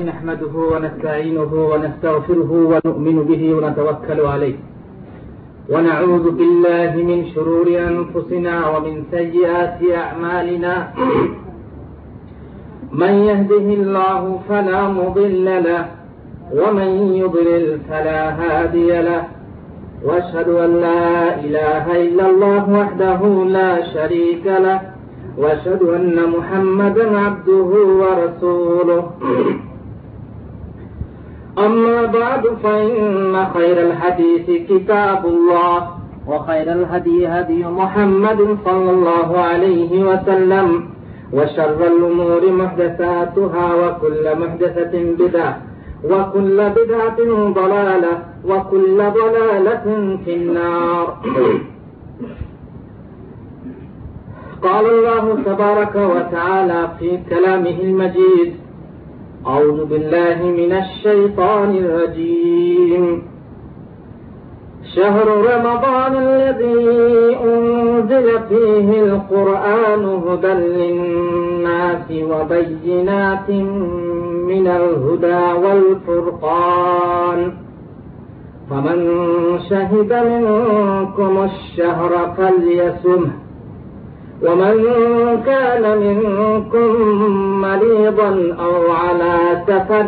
نحمده ونستعينه ونستغفره ونؤمن به ونتوكل عليه. ونعوذ بالله من شرور أنفسنا ومن سيئات أعمالنا. من يهده الله فلا مضل له ومن يضلل فلا هادي له. وأشهد أن لا إله إلا الله وحده لا شريك له. وأشهد أن محمدا عبده ورسوله. أما بعد فإن خير الحديث كتاب الله وخير الهدي هدي محمد صلى الله عليه وسلم وشر الأمور محدثاتها وكل محدثة بدعة وكل بدعة ضلالة وكل ضلالة في النار. قال الله تبارك وتعالى في كلامه المجيد أعوذ بالله من الشيطان الرجيم. شهر رمضان الذي أنزل فيه القرآن هدى للناس وبينات من الهدى والفرقان. فمن شهد منكم الشهر فليسمه ومن كان منكم مريضا أو على سفر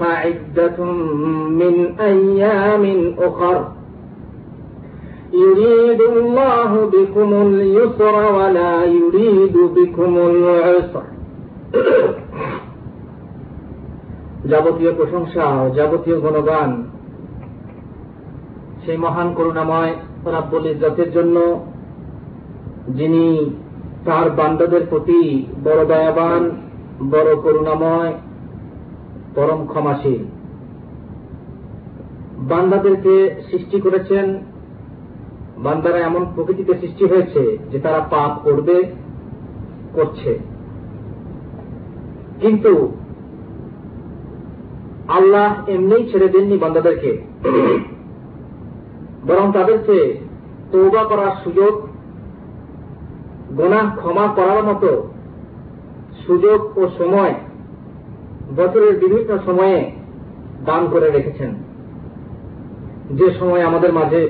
فعدة من أيام أخر يريد الله بكم اليسر ولا يريد بكم العسر যাবতীয় প্রশংসা ও যাবতীয় গুণগান সেই মহান করুণাময় রাব্বুল ইজ্জতের জন্য যিনি তার বান্দাদের প্রতি বড় দয়াবান, বড় করুণাময়, পরম ক্ষমাশীল। বান্দাদেরকে সৃষ্টি করেছেন, বান্দারা এমন প্রকৃতিতে সৃষ্টি হয়েছে যে তারা পাপ করবে, করছে। কিন্তু আল্লাহ এমনিই ছেড়ে দেননি বান্দাদেরকে। বরং তাদেরকে তৌবা করার সুযোগ গোনা ক্ষমা করার মতো সুযোগ ও সময় বছরের বিভিন্ন সময়ে দান করে রেখেছেন। যে সময় আমাদের মাঝে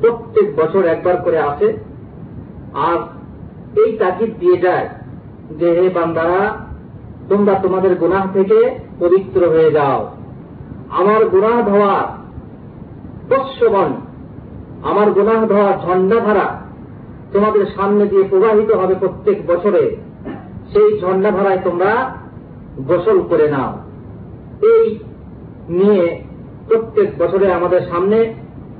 প্রত্যেক বছর একবার করে আসে, আর এই তাকিদ দিয়ে যায় যে, হে বান্দারা, তোমরা তোমাদের গুনাহ থেকে পবিত্র হয়ে যাও। আমার গুনাহ ধোয়া দস্যবন আমার গুনাহ ধোয়া ঝন্ডাধারা তোমাদের সামনে দিয়ে প্রবাহিত হবে প্রত্যেক বছরে, সেই ঝন্ডাধারায় তোমরা গোসল করে নাও। এই নিয়ে প্রত্যেক বছরে আমাদের সামনে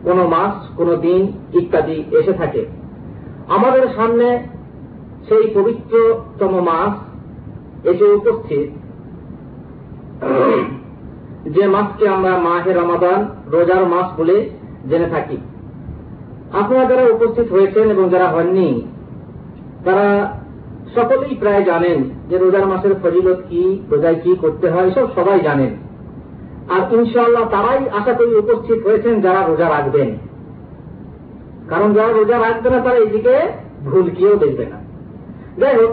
কোন মাস, কোন দিন ইত্যাদি এসে থাকে। আমাদের সামনে সেই পবিত্রতম মাস এসে উপস্থিত। যে মাসকে আমরা মাহে রমাদান, রোজার মাস বলে জেনে থাকি। আপনারা যারা উপস্থিত হয়েছেন এবং যারা হননি, তারা সকলেই প্রায় জানেন যে রোজার মাসের ফজিলত কি, রোজায় কি করতে হয়, সব সবাই জানেন। আর ইনশাআল্লাহ তারাই আশা করি উপস্থিত হয়েছেন যারা রোজা রাখবেন। কারণ যারা রোজা রাখবে না, তারা এইদিকে ভুল কিয়েও দেখবে না। যাই হোক,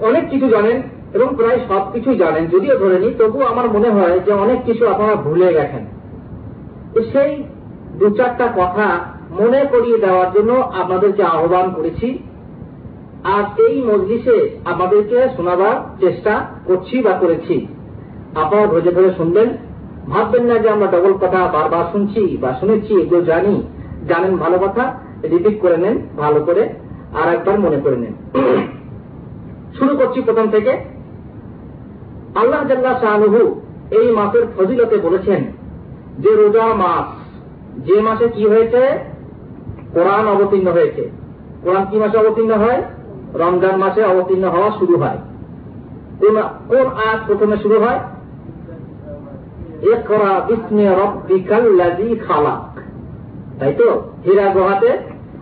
অনেক কিছু জানেন এবং প্রায় সব কিছুই জানেন, যদিও ধরে নি তবু আমার মনে হয় যে অনেক কিছু আপনারা ভুলে গেছেন। সেই দু চারটা কথা মনে করিয়ে দেওয়ার জন্য আপনাদেরকে আহ্বান করেছি। আর এই মজলিসে আপনাদেরকে শোনাবার চেষ্টা করছি বা করেছি। আপনারা ধৈর্য ধরে শুনবেন। ভাববেন না যে আমরা ডবল কথা বারবার শুনছি বা শুনেছি, এগুলো জানি। জানেন ভালো কথা রিপিট করে নেন ভালো করে, আর একবার মনে করে নেন। শুরু করছি প্রথম থেকে। আল্লাহ জাল্লা শাহনুহু এই মাসের ফজিলতে বলেছেন যে রোজা মাস যে মাসে কি হয়েছে? কোরআন অবতীর্ণ হয়েছে। কোরআন কি মাসে অবতীর্ণ হয়? রমজান মাসে অবতীর্ণ হওয়া শুরু হয়। কোন আয়াত প্রথমে শুরু হয়? খালাক। তাই তো? হীরা গুহাতে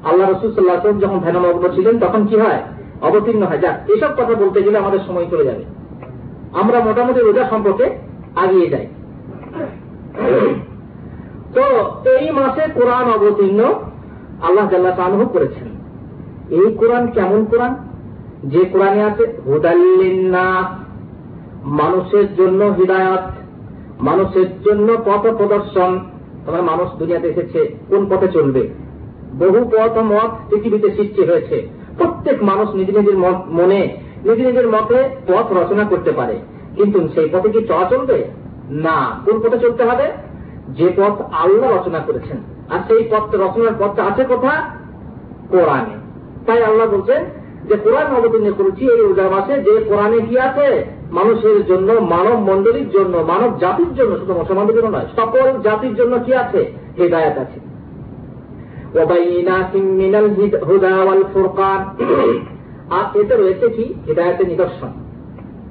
আল্লাহ রসুল সাল্লাহ যখন ধ্যানমগ্ন ছিলেন, তখন কি হয়? অবতীর্ণ হয়। যাক, এসব কথা বলতে গেলে আমাদের সময় চলে যাবে। আমরা মোটামুটি রোজা সম্পর্কে আগিয়ে যাই। তো এই মাসে কোরআন অবতীর্ণ আল্লাহ জাল্লাহ তানহ করেছেন। এই কোরআন কেমন কোরআন? যে কোরআনে আছে, হুদাল্লিন্নাস। মানুষের জন্য হৃদায়ত, মানুষের জন্য পথ প্রদর্শন। তোমার মানুষ দুনিয়াতে এসেছে, কোন পথে চলবে? বহু পথ মত পৃথিবীতে সৃষ্টি হয়েছে। প্রত্যেক মানুষ নিজ নিজের মনে, নিজ নিজের মতে পথ রচনা করতে পারে। কিন্তু সেই পথে কি চলা চলবে? না। কোন পথে চলতে হবে? যে পথ আল্লাহ রচনা করেছেন, আর সেই পথ রচনার পথটা আছে কোথা? কোরআনে। তাই আল্লাহ বলছেন যে, কোরআন অবতীর্ণ করেছি, এই রোজা মাসে যে কোরআনে কি আছে? মানুষের জন্য, মানব মন্ডলীর জন্য, মানব জাতির জন্য, শুধু মুসলমানদের জন্য নয়, সকল জাতির জন্য কি আছে? হেদায়ত আছে। আর এতে রয়েছে কি? হেদায়তের নিদর্শন।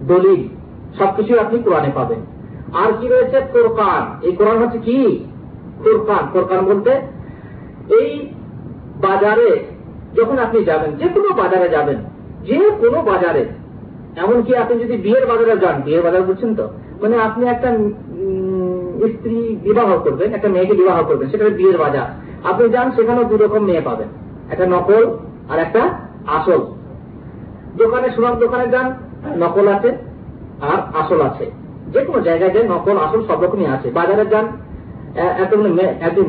দলিল। সবকিছু আপনি কোরআনে পাবেন। আর কি রয়েছে? কোরকান এই কোরআন হচ্ছে কি? কোরকান কোরকান বলতে এই বাজারে যখন আপনি যাবেন, যে কোনো বাজারে যাবেন, যে কোনো বাজারে, এমনকি আপনি যদি বিয়ের বাজারে যান, বিয়ের বাজার বুঝছেন তো? মানে আপনি একটা স্ত্রী বিবাহ করবেন, একটা মেয়েকে বিবাহ করবেন, সেটা বিয়ের বাজার। আপনি যান সেখানে দু রকম মেয়ে পাবেন। একটা নকল আর একটা আসল। দোকানে, সোনার দোকানে যান, নকল আছে আর আসল আছে। যে কোনো জায়গায় যান, নকল আসল সব রকমই আছে। বাজারে যান একটা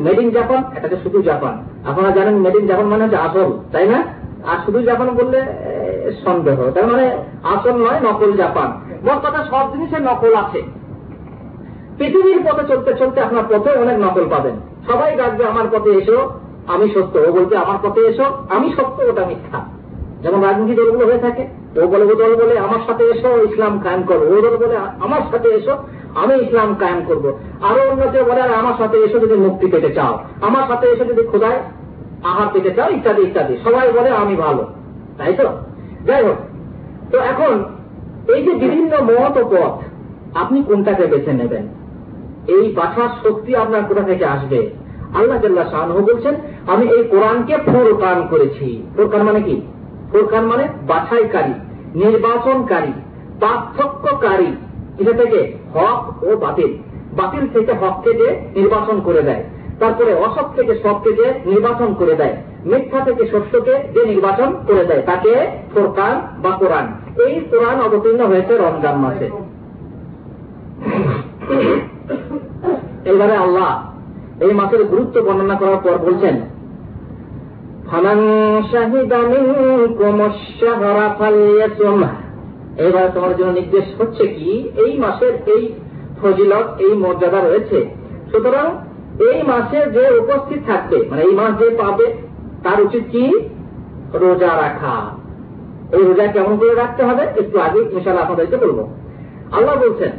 মেড ইন জাপান একটা শুধু জাপান আপনারা জানেন মেড ইন জাপান মানে হচ্ছে আসল, তাই না? আর শুধু জাপান বললে সন্দেহ। তার মানে আসল নয়, নকল জাপান মোট কথা সব জিনিসের নকল আছে। পৃথিবীর পথে চলতে চলতে আপনার পথে অনেক নকল পাবেন। সবাই ডাকবে, আমার পথে এসো, আমি সত্য। ও বলতে আমার পথে এসো, আমি সত্য, ওটা মিথ্যা। যেমন রাজনীতি দলগুলো হয়ে থাকে। ও বলে ও দল বলে আমার সাথে এসো, ইসলাম কায়েম করো। ও দল বলে, আমার সাথে এসো, আমি ইসলাম কায়েম করব। আরও অন্যতে বলে, আমার সাথে এসে যদি মুক্তি পেতে চাও। আমার সাথে এসে যদি খোদায় আহার পেতে চাও, ইত্যাদি ইত্যাদি। সবাই বলে, আমি ভালো। তাই তো? যাই হোক, তো এখন এই যে বিভিন্ন মত পথ, আপনি কোনটাকে বেছে নেবেন? এই বাছার শক্তি আপনার কোথা থেকে আসবে? আল্লাহ জাল্লাহ শাহ বলছেন, আমি এই কোরআনকে ফোরকান করেছি। ফোরকান মানে কি? ফোরকান মানে বাছাইকারী, নির্বাচনকারী, পার্থক্যকারী। এটা থেকে হক ও বাতিল। বাতিল থেকে হককে যে নির্বাচন করে দেয়, তারপরে অসৎ থেকে সবকে যে নির্বাচন করে দেয়, মিথ্যা থেকে সত্যকে যে নির্বাচন করে দেয়, তাকে ফোরকান বা কোরআন। এই কোরআন অবতীর্ণ হয়েছে রমজান মাসে। এবারে আল্লাহ এই মাসের গুরুত্ব বর্ণনা করার পর বলছেন এবার তোমার জন্য নির্দেশ হচ্ছে কি, এই মাসের এই ফজিলত, এই মর্যাদা রয়েছে। সুতরাং এই মাসে যে উপস্থিত থাকবে মানে এই মাস যে পাবে, তার উচিত কি? রোজা রাখা। এই রোজা কেমন করে রাখতে হবে? একটু আগে ইনশাল আপনাদেরকে বলব। আল্লাহ বলছেন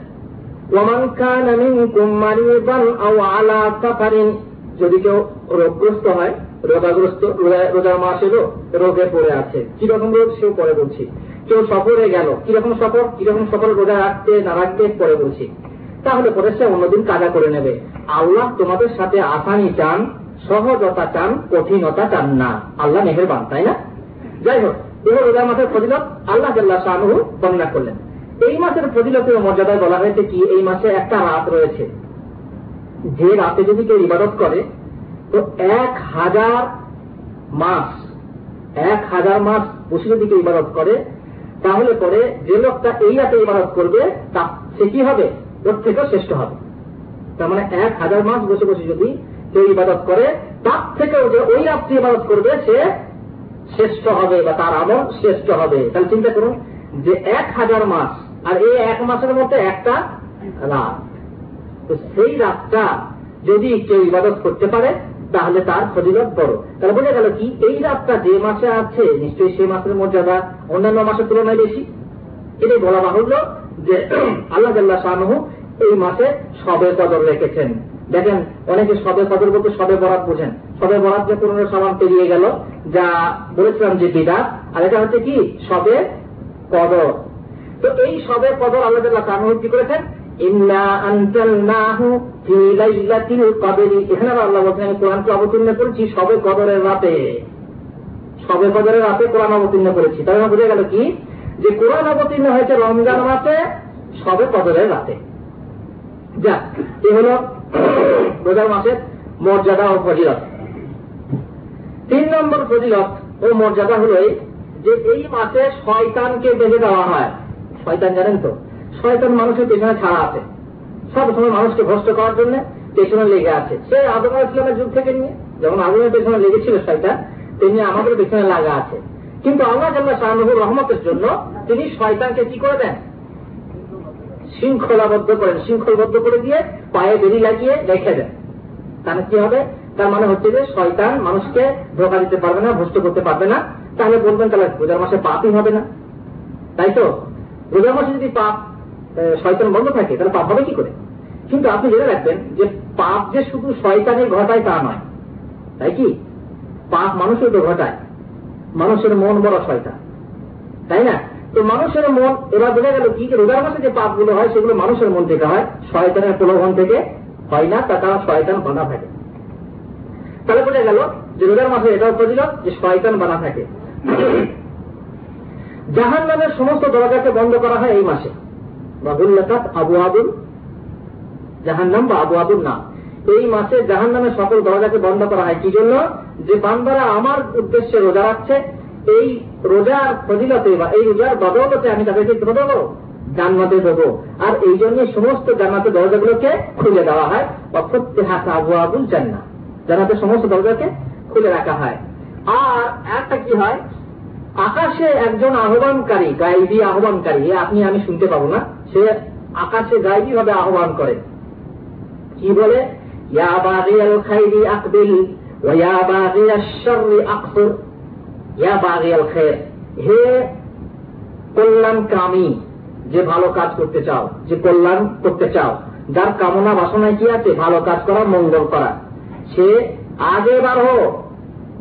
যদি কেউ রোগগ্রস্ত হয় রোগাগ্রস্ত রোজার মাস এলো রোগে পড়ে আছে। কীরকম রোগ? সেও পরে বলছি। কেউ সফরে গেল কীরকম সফর? কীরকম সফরে রোজা রাখতে, না রাখতে, পরে বলছি। তাহলে পরে সে অন্যদিন কাজা করে নেবে। আল্লাহ তোমাদের সাথে আসানি চান, সহজতা চান, কঠিনতা চান না। আল্লাহ মেহেরবান, তাই না? যাই হোক, এবার রোজা মাসের ফজিলত আল্লাহ জাল্লাহ শাহরু বর্ণনা করলেন। এই মাসের ফজিলতের মর্যাদায় বলা হয়েছে কি? এই মাসে একটা রাত রয়েছে। যে রাতে যদি কেউ ইবাদত করে তো এক হাজার মাস, এক হাজার মাস বসে যদি কেউ ইবাদত করে, তাহলে পরে যে লোকটা এই রাতে ইবাদত করবে, তা সে কি হবে? ওর থেকেও শ্রেষ্ঠ হবে। তার মানে এক হাজার মাস বসে বসে যদি কেউ ইবাদত করে, তার থেকেও যে ওই রাত্রি ইবাদত করবে, সে শ্রেষ্ঠ হবে বা তার আমল শ্রেষ্ঠ হবে। তাহলে চিন্তা করুন যে এক হাজার মাস, আর এই এক মাসের মধ্যে একটা রাত। তো সেই রাতটা যদি কেউ ইবাদত করতে পারে তাহলে তার ফজিলত বড় তাহলে বোঝা গেল কি? এই রাতটা যে মাসে আছে, নিশ্চয়ই সেই মাসের মর্যাদা অন্যান্য মাসের তুলনায় বেশি। এটাই বলা বাহুল্য যে আল্লাহ জাল্লাহ শাহু এই মাসে সবে কদর রেখেছেন। দেখেন, অনেকে সবে কদর বলতে সবে বরাত বোঝেন। সবে বরাত যে পুরনো সামান পেরিয়ে গেল, যা বলেছিলাম যে বিদাত, আর এটা হচ্ছে কি? সবে কদর। তো এই সবে কদর আল্লাহ জাল্লাহ শাহু কি করেছেন? এখানে আল্লাহ বলছেন, আমি কোরআনকে অবতীর্ণ করেছি সবে কদরের রাতে। সবে কদরের রাতে কোরআন অবতীর্ণ করেছি। বোঝা গেল কি? যে কোরআন অবতীর্ণ হয়েছে রমজান মাসে, সবে কদরের রাতে। যা এ হল রোজার মাসের মর্যাদা ও ফজিলত। তিন নম্বর ফজিলত ও মর্যাদা হল যে এই মাসে শয়তানকে বেঁধে দেওয়া হয়। শয়তান জানেন তো? শয়তান মানুষের পেছনে ছাড়া আছে। সব সময় মানুষকে ভ্রষ্ট করার জন্য পেছনে লেগে আছে। সে আদম ইসলামের যুগ থেকে নিয়ে যেমন আদমের পেছনে লেগেছিল শয়তান তেমনি আমাদের পেছনে লাগা আছে। কিন্তু আল্লাহ জাল্লাহ শাহনুর রহমতের জন্য তিনি শয়তানকে কি করে দেন? শৃঙ্খলাবদ্ধ করেন। শৃঙ্খলবদ্ধ করে দিয়ে পায়ে বেরি লাগিয়ে রেখে দেন। তাহলে কি হবে? তার মানে হচ্ছে যে শয়তান মানুষকে ধোকা দিতে পারবে না, ভ্রষ্ট করতে পারবে না। তাহলে বলবেন তাহলে রোজার মাসে পাপই হবে না। তাই তো? রোজার মাসে যদি পাপ শয়তান বন্ধ থাকে, তাহলে পাপ হবে কি করে? কিন্তু আপনি জেনে রাখবেন যে পাপ যে শুধু শয়তানের ঘটায় তা নয়। তাই কি? পাপ মানুষের তো ঘটায়। মানুষের মন বড় শয়তান। তাই না? তো মানুষের মন, এবার বোঝা গেল কি রোজার মাসে যে পাপগুলো হয়, সেগুলো মানুষের মন থেকে হয়, শয়তানের প্রলোভন থেকে হয় না, তা তারা শয়তান বানা থাকে। তাহলে বোঝা গেল যে রোজার মাসে এটাও ফজিল যে শয়তান বানা থাকে। জাহান নামের সমস্ত দরজাকে বন্ধ করা হয় এই মাসে। বাবুল্লাকাত আবু আবুল জাহান নাম বা আবু আবুল নাম এই মাসে সকল দরজাকে বন্ধ করা হয়। কি জন্য যে বান্দারা আমার উদ্দেশ্যে রোজা রাখছে, এই রোজার ফজিলতে বা এই রোজার বদলতে আমি তাদেরকে দেবো? জান্নাতে আর এই জন্য সমস্ত দরজাগুলোকে খুলে দেওয়া হয়। বা প্রত্যেক আবু আবুল জান্না জান্নাতের সমস্ত দরজাকে খুলে রাখা হয়। আর একটা কি হয়? আকাশে একজন আহ্বানকারী, গাইবি আহ্বানকারী আপনি আমি শুনতে পাবো না। সে আকাশে গাইবি ভাবে আহ্বান করে। কি বলে? হে কল্যাণকামী, যে ভালো কাজ করতে চাও, যে কল্যাণ করতে চাও, যার কামনা বাসনায় কি আছে, ভালো কাজ করা, মঙ্গল করা। সে আগে বার হো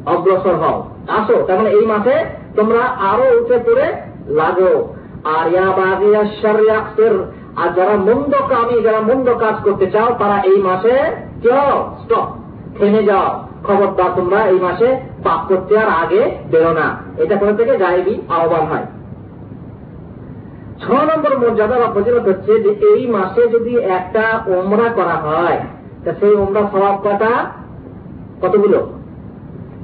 অগ্রসর হও, আসো। তার মানে এই মাসে তোমরা আরও উঠে পড়ে লাগো। আর ইয়া আর যারা মন্দ কামি, যারা মন্দ কাজ করতে চাও, তারা এই মাসে কেউ স্টপ থেমে যাও। খবরদার তোমরা এই মাসে পাপ করতে আর আগে বেরো না। এটা কোথা থেকে? গায়েবী আহ্বান হয়। ছ নম্বর মর্যাদা বা ফজিলত হচ্ছে যে এই মাসে যদি একটা ওমরা করা হয়, তা সেই ওমরা স্বভাব কটা? কতগুলো?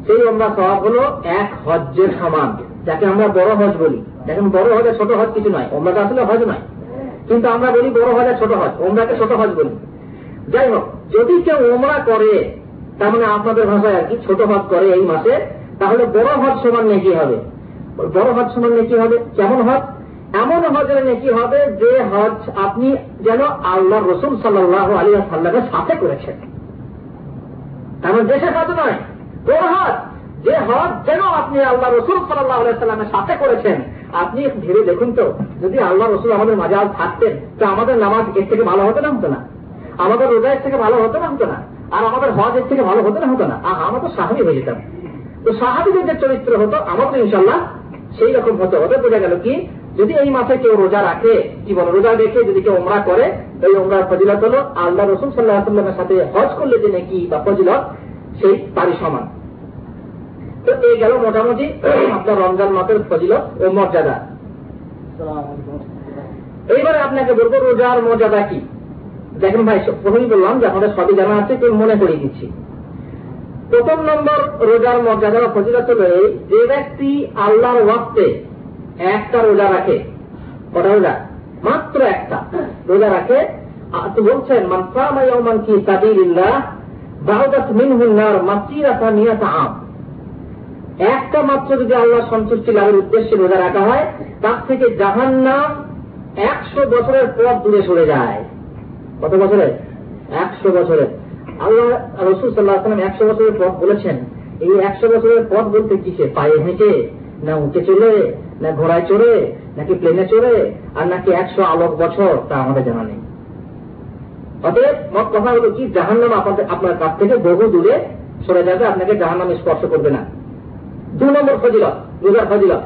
সেই ওমরা স্বভাব হলো এক হজ্জের সমান। যাকে আমরা বড় হজ বলি। দেখেন, বড় হজ ছোট হজ কিছু নয় ওমরাটা আসলে হজ নয়। কিন্তু আমরা বলি বড় হজ ছোট হজ ওমরাকে ছোট হজ বলি। যাই হোক, যদি কেউ ওমরা করে, তার মানে আপনাদের ভাষায় আর কি, ছোট হজ করে এই মাসে, তাহলে বড় হজ সমান নেকি হবে। বড় হজ সমান নেকি হবে? কেমন হজ? এমন হজের নেকি হবে যে হজ আপনি যেন আল্লাহ রসুল সাল্লাহ আলী সাল্লামের সাথে করেছেন। তেমন দেশের হজ নয় কোন হজ। যে হজ যেন আপনি আল্লাহ রসুল সাল্লাহ সাল্লামের সাথে করেছেন, আপনি ভেবে দেখুন তো, যদি আল্লাহ রসুল আমাদের মাঝে আজ থাকতেন, তো আমাদের নামাজ এর থেকে ভালো হতো না হতো না? আমাদের রোজা এর থেকে ভালো হতো না হতো না? আর আমাদের হজ এর থেকে ভালো হতো না হতো না? আহ, আমরা তো সাহাবি হয়ে যেতাম। তো সাহাবিদের যে চরিত্র হতো, আমার তো ইনশাল্লাহ সেই রকম হতে। হবে বোঝা গেল কি? যদি এই মাসে কেউ রোজা রাখে, কি বলে, রোজা রেখে যদি কেউ ওমরা করে এই ওমরার ফজিলত হলো আল্লাহ রসুল সাল্লাহ সাল্লামের সাথে হজ করলে যে নাকি বা ফজিলত, সেই তারই সমান। তো এই গেল মোটামুটি আপনার রমজান মাসের ফজিলত ও মর্যাদা। এইবারে আপনাকে বলব রোজার মর্যাদা কি? দেখেন ভাই, প্রথমেই বললাম যে আপনাদের সবই জানা আছে কেউ মনে করিয়ে দিচ্ছি। প্রথম নম্বর রোজার মর্যাদা বা ফজিলত হল যে ব্যক্তি আল্লাহর ওয়াক্তে একটা রোজা রাখে, কটা রোজা? মাত্র একটা রোজা রাখে। তো বলছেন মানসামাইমান কি সাবিল্লাহ বাহুদাত মিনহুন্নার মাসিরাতা নিয়াতা আম একটা মাত্র যদি আল্লাহ সন্তুষ্টি লাভের উদ্দেশ্যে রোজা রাখা হয়, তার থেকে জাহান নাম একশো বছরের পর দূরে সরে যায়। কত বছরের? একশো বছরের। আল্লাহ রসুল সাল্লাহ সাল্লাম একশো বছরের পথ বলেছেন। এই একশো বছরের পথ বলতে কিসে? পায়ে হেঁটে, না উঁচে চলে, না ঘোড়ায় চড়ে, নাকি প্লেনে চড়ে, আর নাকি একশো আলোক বছর, তা আমাদের জানা নেই। অতএব মত কথা হলো কি? জাহান্নাম আপনাদের আপনার কাছ থেকে বহু দূরে সরে যাবে, আপনাকে জাহান্নামে স্পর্শ করবে না। দু নম্বর ফজিলত রোজার ফজিলত।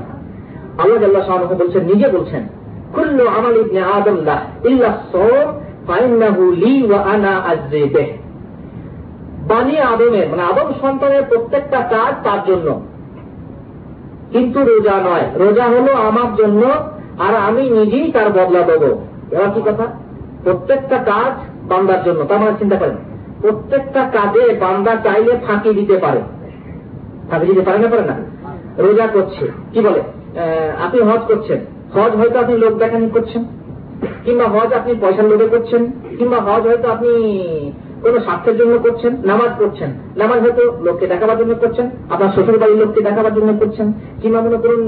আল্লাহ আল্লাহ শাহ বলছেন, নিজে বলছেন আমাল ইবনে আদমলা ইল্লা সোম ফাইন্নাহু লি ওয়া আনা বানি আদমের মানে আদম সন্তানের প্রত্যেকটা কাজ তার জন্য। কিন্তু রোজা নয়। রোজা হলো আমার জন্য, আর আমি নিজেই তার বদলা দেবো। এবার কি কথা? প্রত্যেকটা কাজ বান্দার জন্য। তার মানে চিন্তা করেন, প্রত্যেকটা কাজে বান্দা চাইলে ফাঁকি দিতে পারে। ফাঁকি দিতে পারে না না? রোজা করছে। কি বলে? আপনি হজ করছেন। হজ হয়তো আপনি লোক দেখানি করছেন, কিংবা হজ আপনি পয়সার লোভে করছেন, কিংবা হজ হয়তো আপনি কোন স্বার্থের জন্য করছেন, নামাজ করছেন নামাজ হয়তো লোককে দেখাবার জন্য করছেন, আপনার শ্বশুর বাড়ির লোককে দেখাবার জন্য করছেন, কিংবা মনে করুন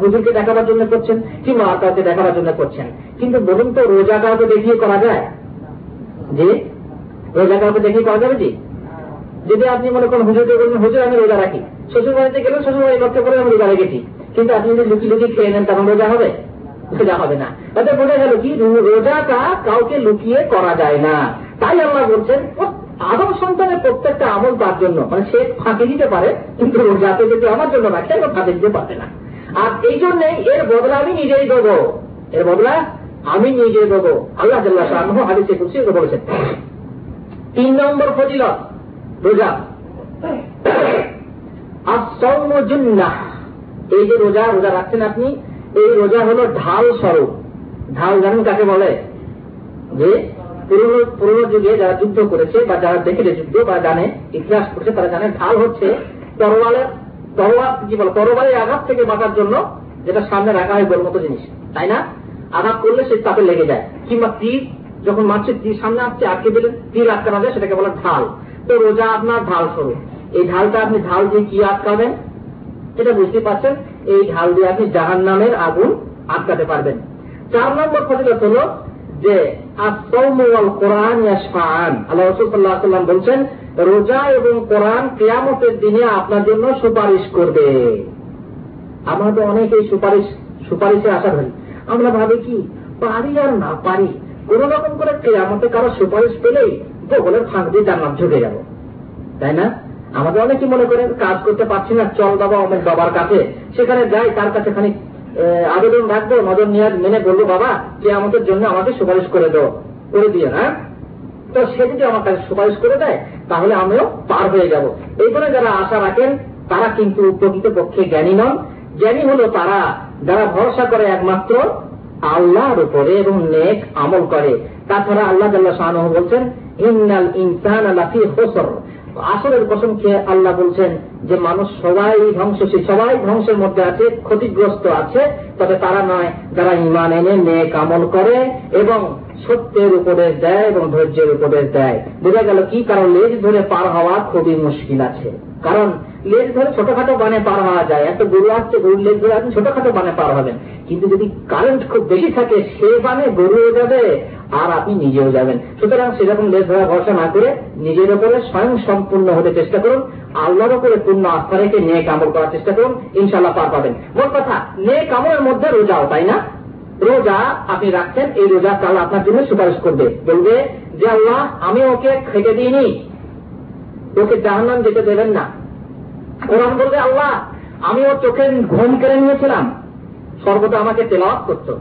হুজুরকে দেখাবার জন্য করছেন, কিংবা কাউকে দেখাবার জন্য করছেন। কিন্তু বলুন তো রোজা কাউকে দেখিয়ে করা যায়? যে রোজা কাউকে দেখিয়ে করা যাবে জি যদি আপনি মনে করেন, হুজুরকে বলবেন হুজুর, আমি রোজা রাখি। শ্বশুর বাড়িতে গেলেন শ্বশুর বাড়ির লোককে বলে আমি রোজা রেখেছি কিন্তু আপনি যদি লুকি লুকি খেয়ে নেন, তখন রোজা হবে? রোজা হবে না। তাতে বোঝা গেল কি? রোজাটা কাউকে লুকিয়ে করা যায় না। তাই আমরা বলছেন আদম সন্তানের প্রত্যেকটা আমল তার জন্য। মানে সে ফাঁকি দিতে পারে, কিন্তু রোজাতে যদি আমার জন্য রাখে এবং ফাঁকি দিতে পারবে না? আর এই জন্যই এর বদলা আমি নিজেই দেবো। এর বদলা আমি নিজে দেবো। আল্লাহ জাল্লাহ শাহ হাদিসে কুসি বলেছেন। তিন নম্বর ফজিলত, রোজা। এই যে রোজা রোজা রাখছেন আপনি, এই রোজা হলো ঢাল স্বরূপ। ঢাল জানেন কাকে বলে? যে পুরনো পুরনো যুগে যারা যুদ্ধ করেছে বা যারা দেখেছে যুদ্ধ বা জানে, ইতিহাস করছে তারা জানে ঢাল হচ্ছে তরোয়ালের, তরোয়াল কি বলে? তরোয়ালের আঘাত থেকে বাঁচার জন্য যেটা সামনে রাখা হয় গোল মতো জিনিস, তাই না? আঘাত করলে সে তাতে লেগে যায়। কিংবা তীর, যখন মারছে, তীর সামনে আসছে, আটকে দিলেন তীর আটকানো যায়, সেটাকে বলে ঢাল। তো রোজা আপনার ঢাল স্বরূপ। এই ঢালটা আপনি ঢাল দিয়ে কি আটকাবেন? এটা বুঝতে পারছেন, এই ঢাল দিয়ে আপনি জাহান নামের আগুন আটকাতে পারবেন। চার নম্বর ফজিলত হল যে কোরআন বলছেন, রোজা এবং কোরআন কেয়ামতের দিনে আপনার জন্য সুপারিশ করবে। আমরা তো অনেক এই সুপারিশ, সুপারিশে আশা ধরি। আমরা ভাবি কি, পারি আর না পারি, কোন রকম করে কেয়ামতে কারও সুপারিশ পেলেই বগলের ফাঁক দিয়ে জান্নাত ঝুঁকে যাব। তাই না? আমাদের অনেকে মনে করেন কাজ করতে পারছি না, চল বাবা অনেক বাবার কাছে। সেখানে যাই, তার কাছে খানিক আবেদন রাখব, নজর নিয়ে মেনে বলব, বাবা যে আমাদের জন্য আমাকে সুপারিশ করে দাও, করে দিয়ে না? তো সে যদি আমার কাছে সুপারিশ করে দেয়, তাহলে আমিও পার হয়ে যাব। এই করে যারা আশা রাখেন, তারা কিন্তু প্রকৃত পক্ষে জ্ঞানী নন। জ্ঞানী হলো তারা যারা ভরসা করে একমাত্র আল্লাহর উপরে এবং নেক আমল করে। তাছাড়া আল্লাহ জাল্লাহ শাহ বলছেন, ইন্নাল ইনসান আল্লাফি হোসর আসরের কসম খেয়ে আল্লাহ বলছেন যে মানুষ সবাই ধ্বংসশীল, সবাই ধ্বংসের মধ্যে আছে, ক্ষতিগ্রস্ত আছে, তবে তারা নয়, যারা ইমান এনে মেয়ে কামল করে এবং সত্যের উপদেশ দেয় এবং ধৈর্যের উপদেশ দেয়। বোঝা গেল কি কারণ? লেজ ধরে পার হওয়া খুবই মুশকিল আছে। কারণ লেজ ধরে ছোটখাটো বানে পার হওয়া যায়। এত গরু আসছে, গরুর লেজ ধরে আপনি ছোটখাটো বানে পার হবেন কিন্তু যদি কারেন্ট খুব বেশি থাকে, সে বানে গরুও যাবে আর আপনি নিজেও যাবেন। সুতরাং সেরকম লেজ ধরা ভরসা না করে নিজের উপরে স্বয়ং সম্পূর্ণ হতে চেষ্টা করুন। আল্লাহর উপরে পূর্ণ আস্থা রেখে নিয়ে কামড় করার চেষ্টা করুন। ইনশাল্লাহ পার পাবেন। মোট কথা নিয়ে কামড়ের মধ্যে রোজাও তাই না? রোজা আপনি রাখছেন, এই রোজা কাল আপনার জন্য সুপারিশ করবে। বলবে, যে আল্লাহ, আমি ওকে খেতে দিইনি। ওকে জাহান্নাম যেতে দেবেন না। কোরআন বলবে, আল্লাহ আমি ওর চোখে ঘুম কেড়ে নিয়েছিলাম। সর্বদা আমাকে তেলাওয়াত করতো।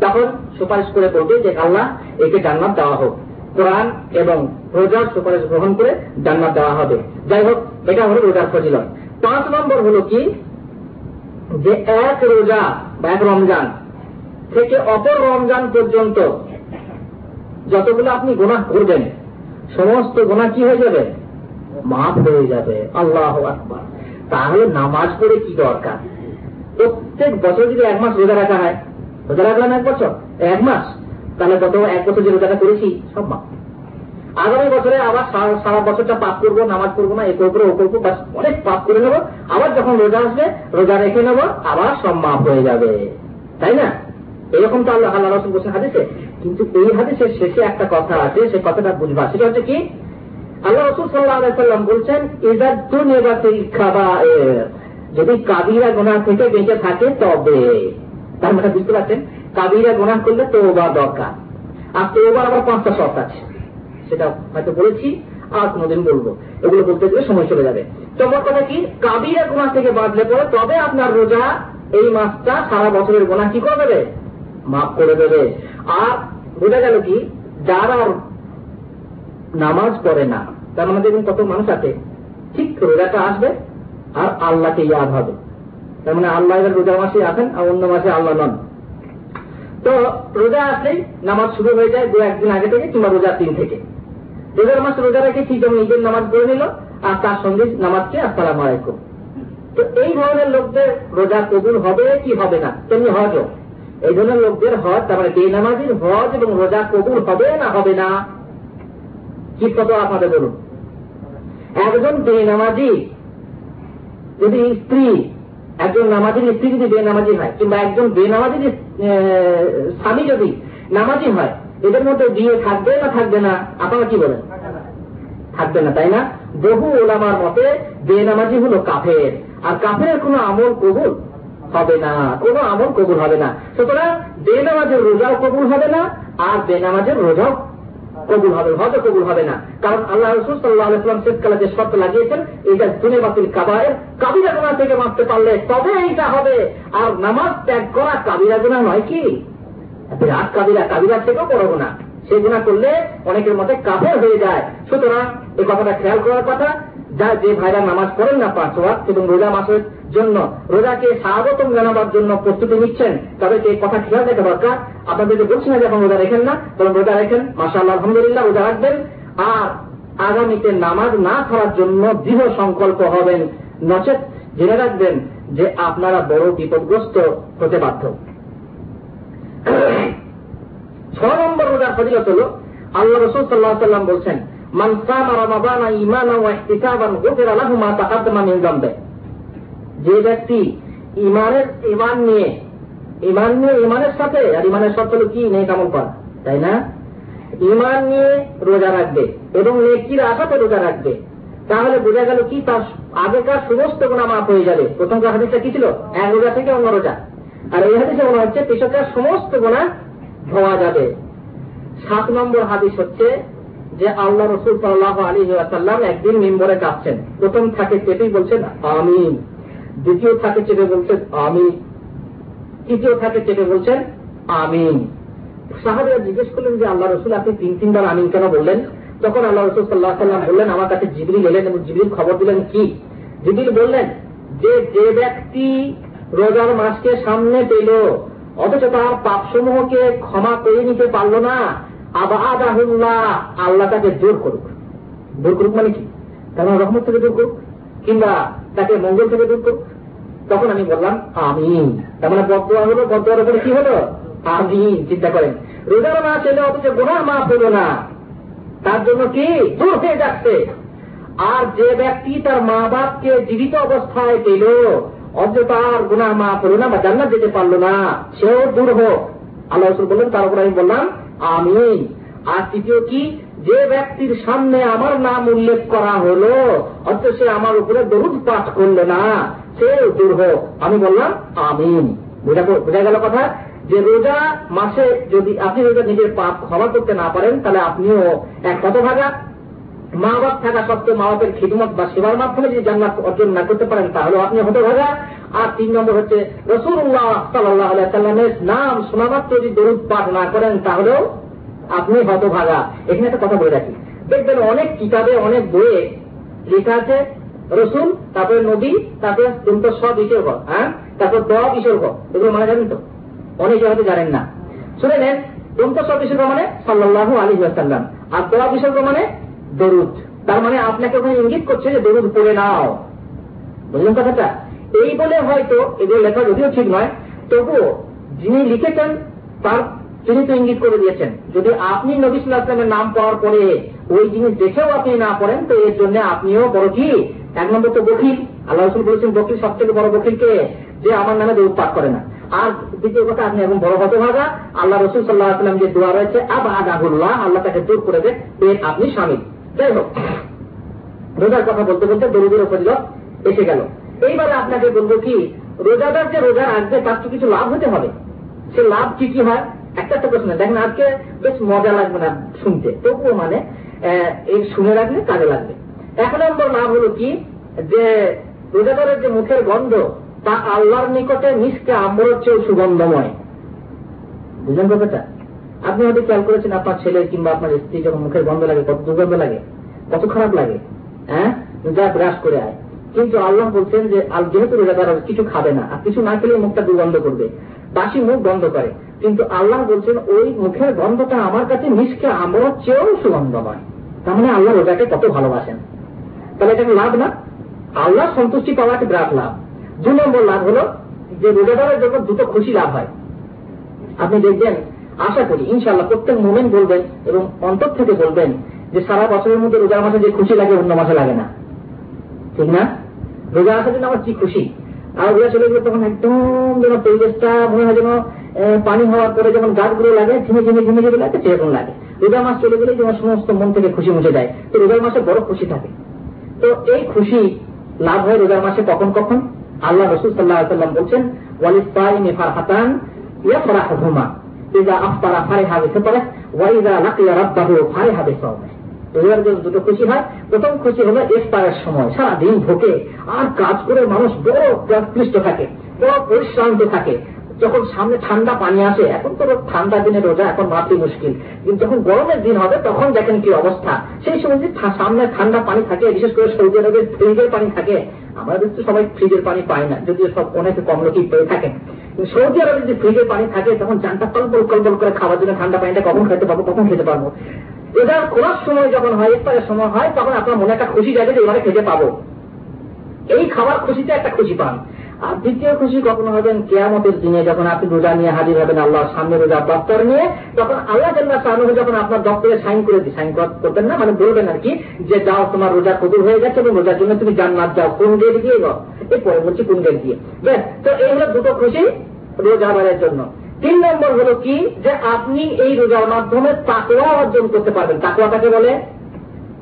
তখন সুপারিশ করে বলবে যে, আল্লাহ, একে জান্নাত দেওয়া হোক। কোরআন এবং রোজার সুপারিশ গ্রহণ করে জান্নাত দেওয়া হবে। যাই হোক, এটা হলো রোজার ফজিলত। পাঁচ নম্বর হলো কি? যে এক রোজা বা এক রমজান থেকে অপর রমজান পর্যন্ত যতগুলো আপনি গোনা করবেন, সমস্ত গোনা কি হয়ে যাবে? মাফ হয়ে যাবে। আল্লাহ আকবার। তাহলে নামাজ পড়ে কি দরকার? প্রত্যেক বছর যদি এক মাস রোজা রাখা হয়, রোজা রাখলাম এক বছর, এক মাস, তাহলে গত এক বছর যে রোজাটা করেছি, সব মাপ আগামী বছরে আবার সারা বছরটা পাপ করব, নামাজ করব না, এ করব, ও করব বাস অনেক পাপ করে নেব। আবার যখন রোজা আসবে, রোজা রেখে নেব, আবার সব মাপ হয়ে যাবে। তাই না? এরকম তো আল্লাহ আল্লাহ রসুল বলছেন হাদিসে। কিন্তু এই হাদিসের শেষে একটা কথা আছে, সে কথাটা বুঝবা। সেটা হচ্ছে কি? আল্লাহ রসুল সাল্লাহ সাল্লাম বলছেন ইজাদ্দু নেবাতিল খাবা যদি কাবিরা গোনা থেকে বেঁচে থাকে, তবে। তার মানে বুঝতে পারছেন? কাবিরা গোনা করলে তো বা দরকার। আর তো আবার পাঁচটা শর্ত আছে। সেটা হয়তো বলেছি, আর কোনোদিন বলব। এগুলো বলতে গেলে সময় চলে যাবে। তোমার কথা কি? কাবিরা গোনা থেকে বাঁধলে পরে তবে আপনার রোজা এই মাসটা সারা বছরের গোনা কি করে দেবে? মাফ করে দেবে। আর বোঝা গেল কি? যারা নামাজ পড়ে না। মানে দেখুন কত মানুষ আছে? ঠিক রোজাটা আসবে আর আল্লাহকে ইয়াদ হবে। তার মানে আল্লাহ এবার রোজা মাসে আসেন আর অন্য মাসে আল্লাহ নন। তো রোজা আসলেই নামাজ শুরু হয়ে যায় দু একদিন আগে থেকে কিংবা রোজার দিন থেকে। রোজার মাস রোজা রেখে ঠিক যেমন নিজের নামাজ পড়ে নিল, আর তার সঙ্গে নামাজকে আসসালাম আলাইকুম। তো এই ধরনের লোকদের রোজা কবুল হবে কি হবে না? তেমনি হজও। এই ধরনের লোকদের হজ, তার মানে বেনামাজির হজ এবং রোজা কবুল হবে না হবে না। কি কত আপনাদের বলুন? একজন বেনামাজি, যদি স্ত্রী, একজন নামাজির স্ত্রী যদি বেনামাজি হয়, কিংবা একজন বেনামাজির স্বামী যদি নামাজি হয়, এদের মধ্যে বিয়ে থাকবে না থাকবে না? আপনারা কি বলেন? থাকবে না, তাই না? বহু ওলামার মতে বেনামাজি হলো কাফের, আর কাফের কোনো আমল কবুল হবে না, কোনো আমল কবুল হবে না। সুতরাং বেনামাজের রোজাও কবুল হবে না, আর বেনামাজের রোজাও কবুল হবে হজও কবুল হবে না। কারণ আল্লাহ রসুল সাল্লাহ আলাইসলাম শেষকালে যে শর্ত লাগিয়েছেন, এইটা দুনে বাতিল কাবায়ের কাবিরা গোনা থেকে মারতে পারলে তবে এইটা হবে। আর নামাজ ত্যাগ করা কাবিরা গোনা নয় কি? বিরাট কাবিরা কাবিরা থেকেও বড় গোনা সেই গুণা করলে অনেকের মতে কাফের হয়ে যায়। সুতরাং এ কথাটা খেয়াল করার কথা যা যে ভাইরা নামাজ পড়েন না পাঁচ ওয়াক এবং রোজা মাসের জন্য, রোজাকে স্বাগতম জানাবার জন্য প্রস্তুতি নিচ্ছেন, তাদেরকে এই কথা খেয়াল রাখা দরকার। আপনাদেরকে বলছি না যখন রোজা রেখেন না তখন রোজা রেখেন। মাসা আল্লাহ আলহামদুলিল্লাহ, রোজা রাখবেন। আর আগামীতে নামাজ না ছাড়ার জন্য দৃঢ় সংকল্প হবেন, নচেত জেনে রাখবেন যে আপনারা বড় বিপদগ্রস্ত হতে বাধ্য। ছ নম্বর রোজার ফজিলত হল, আল্লাহ রসুল সাল্লাহ সাল্লাম বলছেন মান সামা রমাদানা ইমানা ওয়া ইহতিসাবান গুফিরা লাহু মা তাকাদ্দামা মিন যামবে যে ব্যক্তি ইমানের ইমান নিয়ে ইমান নিয়ে ইমানের সাথে, আর ইমানের শর্ত হলো কি? নেই কামল করা, তাই না? ইমান নিয়ে রোজা রাখবে এবং নেকির আশাতে রোজা রাখবে। তাহলে বোঝা গেল কি? তার আগেকার সমস্ত গুণা মাফ হয়ে যাবে। প্রথমকার হাদিসটা কি ছিল? এক রোজা থেকে অন্য রোজা। আর এই হাদিসে মনে হচ্ছে, পেশকার সমস্ত গুণা ধোয়া যাবে। সাত নম্বর হাদিস হচ্ছে যে আল্লাহ রসুল সাল্লাহ আলী আসাল্লাম একদিন মিম্বরে কাঁপছেন প্রথম থাকে চেপেই বলছেন, আমিন। দ্বিতীয় থাকে চেপে বলছেন, আমিন। তৃতীয় থাকে চেপে বলছেন, আমিন। সাহাবিরা জিজ্ঞেস করলেন যে, আল্লাহ রসুল, আপনি তিন, তিনবার আমিন কেন বললেন? তখন আল্লাহ রসুল সাল্লাহ সাল্লাম বললেন, আমার কাছে জিবরিল এলেন এবং জিবরিল খবর দিলেন কি? জিবরিল বললেন, যে যে ব্যক্তি রোজার মাসকে সামনে পেল, অথচ তার পাপসমূহকে ক্ষমা করে নিতে পারল না আবাহুল্লাহ আল্লাহ তাকে দূর করুক। দূর করুক মানে কি? তার রহমত থেকে দূর করুক, কিংবা তাকে মঙ্গল থেকে দূর করুক। তখন আমি বললাম, আমিন। তার মানে বদুয়া হলো বদুয়ার উপরে কি হলো? আমিন, চিন্তা করেন। রোজার মাস এলে অথচ গোনার মাস হলো না। তার জন্য কি? দূর হয়ে যাচ্ছে। আর যে ব্যক্তি তার মা বাপকে জীবিত অবস্থায় পেল, অথচ তার গুনার মা হলো না বা জান্নাত যেতে পারল না, সেও দূর হোক। আল্লাহ বললেন, তার উপর আমি বললাম আমিন। আর তৃতীয় কি? যে ব্যক্তির সামনে আমার নাম উল্লেখ করা হলো, অথচ সে আমার উপরে দরুদ পাঠ করল না সে দূর হোক। আমি বললাম, আমিন। বোঝা গেল কথা? যে রোজা মাসে যদি আপনি রোজা নিজের পাপ ক্ষমা করতে না পারেন, তাহলে আপনিও এক হতভাগা। মা বাপ থাকা সত্ত্বেও মা বাপের খিদমত বা সেবার মাধ্যমে যদি জান্নাত অর্জন না করতে পারেন তাহলে আপনি হতভাগা। আর তিন নম্বর হচ্ছে রসুল্লাহ সাল্লাহ সাল্লামের নাম শোনামাত্র যদি দরুদ পাঠ না করেন, তাহলেও আপনি হতভাগা। এখানে একটা কথা বলে রাখি। দেখবেন অনেক কিতাবে, অনেক বইয়ে লেখা আছে, রসুল, তারপরে নদী তারপরে দন্ত সব বিসর্গ হ্যাঁ? তারপর দ বিসর্গ এগুলো মানে জানেন তো? অনেকে হয়তো জানেন না। শুনে নেন, দন্ত সব বিসর্গ মানে সাল্লাহ আলী সাল্লাম আর দ বিসর্গ মানে দরুদ। তার মানে আপনাকে ওখানে ইঙ্গিত করছে যে দরুদ পড়ে নাও। বুঝলেন কথাটা? এই বলে হয়তো এদের লেখা যদিও ঠিক নয়, তবুও যিনি লিখেছেন তার তিনি তো ইঙ্গিত করে দিয়েছেন, যদি আপনি নবিসুল্লাহ আসলামের নাম পড়ার পরে ওই জিনিস দেখেও আপনি না পড়েন, তো এর জন্য আপনিও বড় কি? এক নম্বর তো বকিল আল্লাহ রসুল বলেছেন বকিল সব থেকে বড় বকিলকে যে আমার নামে দৌড় পাঠ করে না। আর দ্বিতীয় কথা, আপনি এখন বড় হতভাগা আল্লাহ রসুল সাল্লাহ আসলাম যে দোয়া রয়েছে আব আদাহুল্লাহ আল্লাহ তাকে দূর করে দেয় এর আপনি স্বামী। যাই হোক, রোজার কথা বলতে বলতে দরিদ্র ফজিলত এসে গেল। এইবারে আপনাকে বলব কি, রোজাদার যে রোজা রাখবে, তার তো কিছু লাভ হতে হবে। সে লাভ কি কি হয়? একটা একটা প্রশ্ন। দেখেন, আজকে বেশ মজা লাগবে না শুনতে। তবুও মানে এই শুনে রাখলে কাজে লাগবে। এক নম্বর লাভ হলো কি? যে রোজাদারের যে মুখের গন্ধ, তা আল্লাহর নিকটে মিসকে আম্বরের চেয়েও সুগন্ধময়। বুঝলেন কথাটা? আপনি হয়তো খেয়াল করেছেন, আপনার ছেলে কিংবা আপনার স্ত্রী যখন মুখের গন্ধ লাগে, কত দুর্গন্ধ লাগে, কত খারাপ লাগে হ্যাঁ? যা ব্রাশ করে আয়। কিন্তু আল্লাহ বলছেন যে যেহেতু রোজাদার কিছু খাবে না, আর কিছু না খেলে মুখটা দুর্গন্ধ করবে, বাসি মুখ বন্ধ করে। কিন্তু আল্লাহ বলছেন, ওই মুখের গন্ধটা আমার কাছে মিসকে আমার চেয়েও সুগন্ধময় তার মানে আল্লাহ রোজাকে কত ভালোবাসেন। তাহলে এটা লাভ না? আল্লাহ সন্তুষ্টি পাওয়া একটা বিরাট লাভ। দু নম্বর লাভ হলো যে, রোজাদারের জন্য দুটো খুশি লাভ হয়। আপনি দেখবেন, আশা করি ইনশাল্লাহ প্রত্যেক মোমেন্ট বলবেন এবং অন্তর থেকে বলবেন যে, সারা বছরের মধ্যে রোজার মাসে যে খুশি লাগে, অন্য মাসে লাগে না। ঠিক না? রোজা আসার জন্য আমার কি খুশি। আর রোজা চলে গেলে তখন একদম যেন পরিবেশটা মনে হয় যেন পানি হওয়ার পরে যেমন গাছগুলো লাগে, ঝিমে ঝিমে ঝিমে ঝিমে লাগে, সেরকম লাগে। রোজা মাস চলে গেলে যেমন সমস্ত মন থেকে খুশি মুছে যায়। তো রোজার মাসে বড় খুশি থাকে। তো এই খুশি লাভ হয় রোজার মাসে কখন কখন? আল্লাহ রসুল সাল্লাহ সাল্লাম বলছেন ওয়ালিস্তাইমি ফারহাতান ইয়াফরাহ হুমা ইজা আফতারা ফারিহা বিফিতরে ওয়া ইজা লাকিয়া রাব্বাহু ফারিহা বিসাওমে রোজার জন্য দুটো খুশি হয়, প্রথম খুশি হলো ইফতারের সময়। সারাদিন ভোকে, আর কাজ করে মানুষ বড় ক্লিষ্ট থাকে, বড় পরিশ্রান্ত থাকে। যখন সামনে ঠান্ডা পানি আসে, এখন তো ঠান্ডা দিনে রোজা এখন মাত্র মুশকিল। কিন্তু যখন গরমের দিন হবে, তখন দেখেন কি অবস্থা। সেই সময় যে সামনে ঠান্ডা পানি থাকে, বিশেষ করে সৌদি আরবের ফ্রিজের পানি থাকে আমাদের তো সবাই ফ্রিজের পানি পায় না, যদিও সব অনেকে কম লোকই পেয়ে থাকেন। সৌদি আরবে যদি ফ্রিজের পানি থাকে, তখন জানটা কলবল কলবল করে খাওয়ার জন্য ঠান্ডা পানিটা কখন খেতে পারব কখন খেতে পারব? রোজার খোলার সময় যখন হয়, ইফতারের সময় হয়, তখন আপনার মনে একটা খুশি যাবে যে এবারে খেতে পাবো। এই খাবার খুশিতে একটা খুশি পান। আর দ্বিতীয় খুশি কখন হবেন কেয়ামতের দিনে যখন আপনি রোজা নিয়ে হাজির হবেন আল্লাহর সামনে রোজার দপ্তর নিয়ে, তখন আল্লাহ জাল্লাহ সাহানুহ যখন আপনার দপ্তরে সাইন করে দিই সাইন করতেন না মানে বলবেন আর কি যে যাও, তোমার রোজা কবুল হয়ে গেছে এবং রোজার জন্য তুমি জান্নাত যাও। কোন গেট দিয়ে গো? এই পরে বলছি কোন গেট দিয়ে। বেশ, তো এই হলো দুটো খুশি রোজা জন্য। তিন নম্বর হলো কি? যে আপনি এই রোজার মাধ্যমে তাকুয়া অর্জন করতে পারবেন। তাকুয়া কাকে বলে?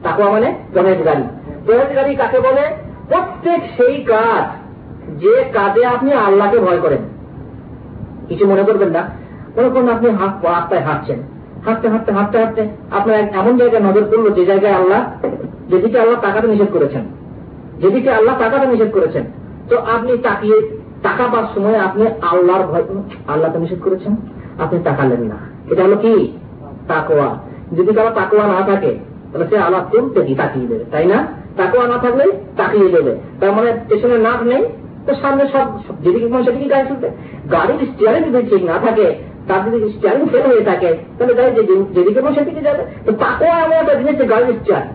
তাকুয়া মানে পরেজগারি পরেজগারি কাকে বলে? প্রত্যেক সেই কাজ, যে কাজে আপনি আল্লাহকে ভয় করেন। কিছু মনে করবেন না? মনে আপনি রাস্তায় হাঁটছেন। হাঁটতে হাঁটতে হাঁটতে হাঁটতে আপনার এমন জায়গায় নজর পড়ল, যে জায়গায় আল্লাহ, যেদিকে আল্লাহ টাকাটা নিষেধ করেছেন। যেদিকে আল্লাহ টাকাটা নিষেধ করেছেন। তো আপনি তাকিয়ে টাকা পাওয়ার সময় আপনি আল্লাহর ভয় আল্লাহ তো নিষেধ করেছেন? আপনি তাকালেন না। এটা হলো কি? তাকোয়া যদি কারও তাকোয়া না থাকে, তাহলে সে আল্লাহ তুলতে কি তাকিয়ে দেবে, তাই না? তাকোয়া না থাকলে তাকিয়ে দেবে। তার মানে পেছনে নাক নেই, তো সামনে সব যেদিকে মন সেদিকে গাড়ি চলবে। গাড়ির স্টিয়ারিং যদি ঠিক না থাকে, তার যদি স্টিয়ারিং ফেল হয়ে থাকে, তাহলে গাড়ি যেদিকে মন সেদিকে যাবে। তো তাকোয়া এমন একটা জিনিস গাড়ির স্টিয়ারিং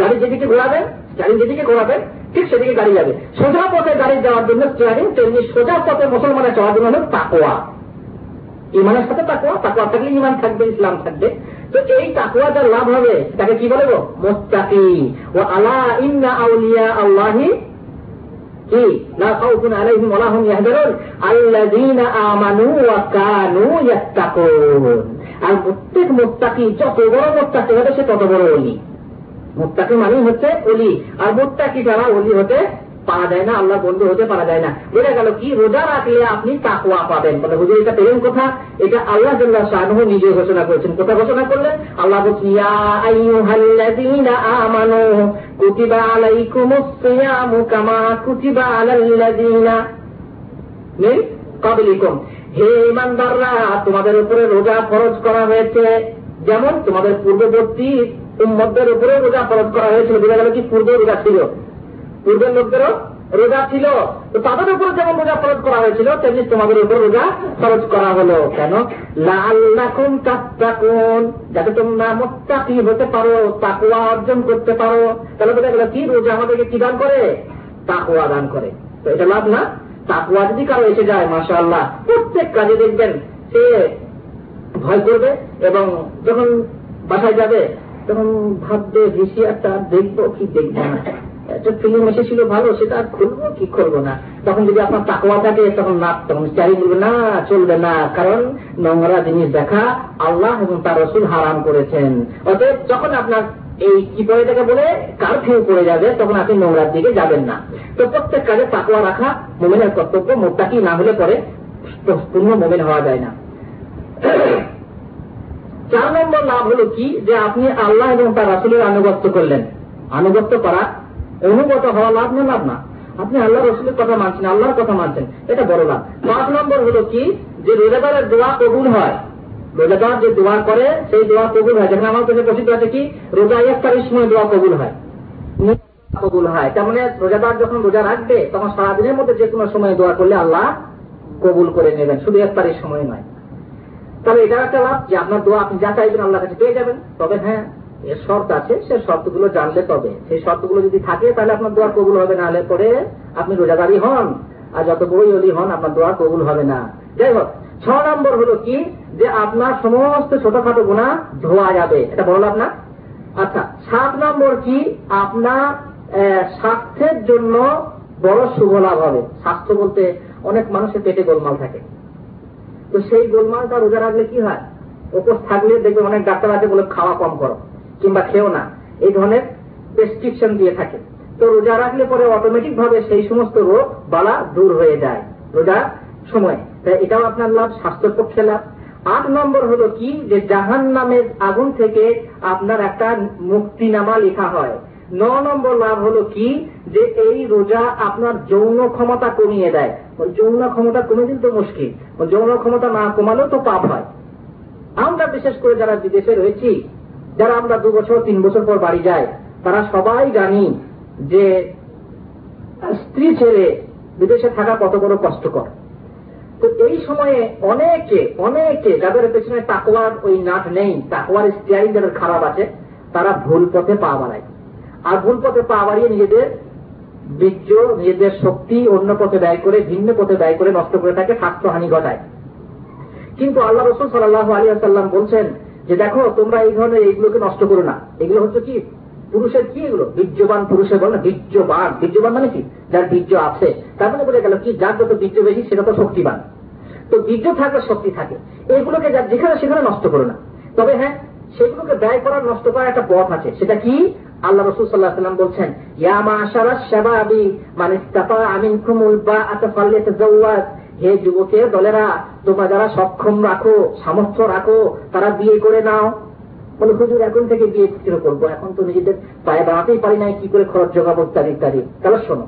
গাড়ি যেদিকে ঘোরাবেন স্টিয়ারিং যেদিকে ঘোরাবেন ঠিক সেদিকে গাড়ি যাবে? সোজা পথে গাড়ি যাওয়ার জন্য স্টিয়ারিং তেমনি সোজা পথে মুসলমানের চলার জন্য হল তাকোয়া ইমানের সাথে তাকোয়া তাকোয়া থাকলে ইমান থাকবে, ইসলাম থাকবে। তো এই তাকুয়া যার লাভ হবে, তাকে কি বলে গো? মোস্তাকি ও আলা ইন্না আউলিয়া আল্লাহি কি লা খাউফুন আলাইহিম ওয়া লাহুম ইয়াহজারুন। আমানু ওয়া কানু ইয়াত্তাকুন। আর প্রত্যেক মুত্তাকি, যত বড় মুত্তাকি হবে, সে তত বড় ওলি। মুত্তাকি মানেই হচ্ছে অলি। আর মুত্তাকি যারা অলি হতে পারা যায় না আল্লাহ বন্ধু হতে পারা যায় না। বোঝা গেল কি? রোজা রাখলে আপনি তাকুয়া পাবেন। বলে হুজুর এটা পেলেন কথা। এটা আল্লাহ জল্লাহ শাহরুহ নিজে ঘোষণা করেছেন। কোথা ঘোষণা করলেন, আল্লাহ বলছেন কুতিবা আলাইকুমুস সিয়ামু কামা কুতিবা আলাল্লাযীনা মিন হে ইমানদাররা, তোমাদের উপরে রোজা ফরজ করা হয়েছে। যেমন তোমাদের পূর্ববর্তী উম্মতদের উপরে রোজা ফরজ করা হয়েছিল। বোঝা গেল কি? পূর্বে রোজা ছিল। পূর্বের লোকদেরও রোজা ছিল। তো তাদের উপর যেমন রোজা ফরজ করা হয়েছিল, তেমনি তোমাদের উপর রোজা ফরজ করা হলো। কেন? লাল্লাকুম তাত্তাকুন। যাতে তোমরা মোত্তাকি হতে পারো তাকুয়া অর্জন করতে পারো। তাহলে বোঝা গেল কি? রোজা আমাদেরকে কি দান করে? তাকুয়া দান করে। তো এটা লাভ না। তাকুয়া যদি কারও এসে যায় মাসা আল্লাহ প্রত্যেক কাজে দেখবেন সে ভয় করবে এবং যখন বাসায় যাবে তখন ভাববে ভিসিআরটা দেখব, কি দেখব না? একটা ফিল্ম এসেছিল ভালো, সেটা আর খুলবো, কি করব না? তখন যদি আপনার তাকওয়া থাকে, তখন না, তখন চারি বলবে, না, চলবে না। কারণ নোংরা জিনিস দেখা আল্লাহ এবং তার রসুল হারাম করেছেন। অতএব যখন আপনার এই কি পরে থেকে বলে কারফিউ পড়ে যাবে, তখন আপনি নোংরার দিকে যাবেন না। তো প্রত্যেক কাজে তাকওয়া রাখা মোমেনের কর্তব্য মোটটা কি না হলে পরে পূর্ণ মোমেন হওয়া যায় না। চার নম্বর লাভ হলো কি? যে আপনি আল্লাহ এবং তার রাসুলের আনুগত্য করলেন। আনুগত্য করা, অনুগত হওয়া লাভ না লাভ না? আপনি আল্লাহ রসুলের কথা মানছেন, আল্লাহর কথা মানছেন, এটা বড় লাভ। পাঁচ নম্বর হলো কি? যে রোজাদারের দোয়া কবুল হয়। রোজাদার যে দোয়া করে, সেই দোয়া কবুল হয়। যেখানে আমার কাছে প্রসিদ্ধ আছে কি? রোজা ইফতারির সময় দোয়া কবুল হয়। কবুল হয়। তার মানে রোজাদার যখন রোজা রাখবে, তখন সারাদিনের মধ্যে যে কোনো সময় দোয়া করলে আল্লাহ কবুল করে নেবেন। শুধু ইফতারির সময় নয়। তাহলে এটা একটা লাভ যে আপনার দোয়া আপনি যা চাইবেন আল্লাহ কাছে পেয়ে যাবেন। তবে হ্যাঁ এর শর্ত আছে, সে শর্তগুলো জানলে তবে। সেই শর্তগুলো যদি থাকে, তাহলে আপনার দোয়া কবুল হবে না হলে পরে আপনি রোজাদারি হন। আর যত বড়ই অলি হন, আপনার দোয়া কবুল হবে না। যাই হোক, ছ নম্বর হলো কি? যে আপনার সমস্ত ছোটখাটো গুণা ধোয়া যাবে। এটা বললাম না? আচ্ছা সাত নম্বর কি? আপনার স্বাস্থ্যের জন্য বড় শুভ লাভ হবে। স্বাস্থ্য বলতে অনেক মানুষের পেটে গোলমাল থাকে। তো সেই গোলমালটা রোজা রাখলে কি হয়? উপোস থাকলে দেখবে অনেক ডাক্তার আছে বলে খাওয়া কম করো, কিংবা খেও না। এই ধরনের প্রেসক্রিপশন দিয়ে থাকে। তো রোজা রাখলে পরে অটোমেটিক ভাবে সেই সমস্ত রোগ, বালা দূর হয়ে যায় রোজা সময়। তাই এটাও আপনার লাভ, স্বাস্থ্যের পক্ষে লাভ। আট নম্বর হলো কি? যে জাহান নামের আগুন থেকে আপনার একটা মুক্তিনামা লেখা হয়। ন নম্বর লাভ হলো কি? যে এই রোজা আপনার যৌন ক্ষমতা কমিয়ে দেয়। যৌন ক্ষমতা কমে দিন তো মুশকিল। যৌন ক্ষমতা না কমালেও তো পাপ হয়। আমরা বিশেষ করে যারা বিদেশে রয়েছি, যারা আমরা দু বছর, তিন বছর পর বাড়ি যাই, তারা সবাই জানি যে স্ত্রী ছেড়ে বিদেশে থাকা কত বড় কষ্টকর। তো এই সময়ে অনেকে অনেকে যাদের পেছনে তাকওয়ার ওই নাট নেই, তাকওয়ার স্টিয়ারিং যাদের খারাপ আছে, তারা ভুল পথে পা বাড়ায়। আর ভুল পথে পা বাড়িয়ে নিজেদের বীর্য, নিজেদের শক্তি অন্য পথে ব্যয় করে, ভিন্ন পথে ব্যয় করে নষ্ট করে থাকে স্বাস্থ্যহানি ঘটায়। কিন্তু আল্লাহ রসুল সাল্লাহ আলী আসাল্লাম বলছেন যে, দেখো, তোমরা এই ধরনের এইগুলোকে নষ্ট করো না। এগুলো হচ্ছে কি? পুরুষের কি এগুলো? বীর্যবান পুরুষের বলে না, বীর্যবান। বীর্যবান মানে কি? যার বীর্য আছে। তার মানে বলে গেল কি? যার যত বীর্য বেশি, সেটা তো শক্তিবান তো বীর্য থাকলে শক্তি থাকে। এইগুলোকে যার যেখানে সেখানে নষ্ট করো না। তবে হ্যাঁ সেগুলোকে ব্যয় করার, নষ্ট করার একটা পথ আছে। সেটা কি? আল্লাহ রসুল বলছেন ইয়ামা আশারা শাবাবি মানে আমিন খুমুল বা আতাফাল্লে হে যুবকের দলেরা, তোমরা যারা সক্ষম রাখো, সামর্থ্য রাখো, তারা বিয়ে করে নাও। বলে, হুজুর, এখন থেকে বিয়ে কিরো করব। এখন তো নিজেদের পায়ে দাঁড়াতেই পারি নাই, কি করে খরচ জোগাবো ইত্যাদি ইত্যাদি। তাহলে শোনো,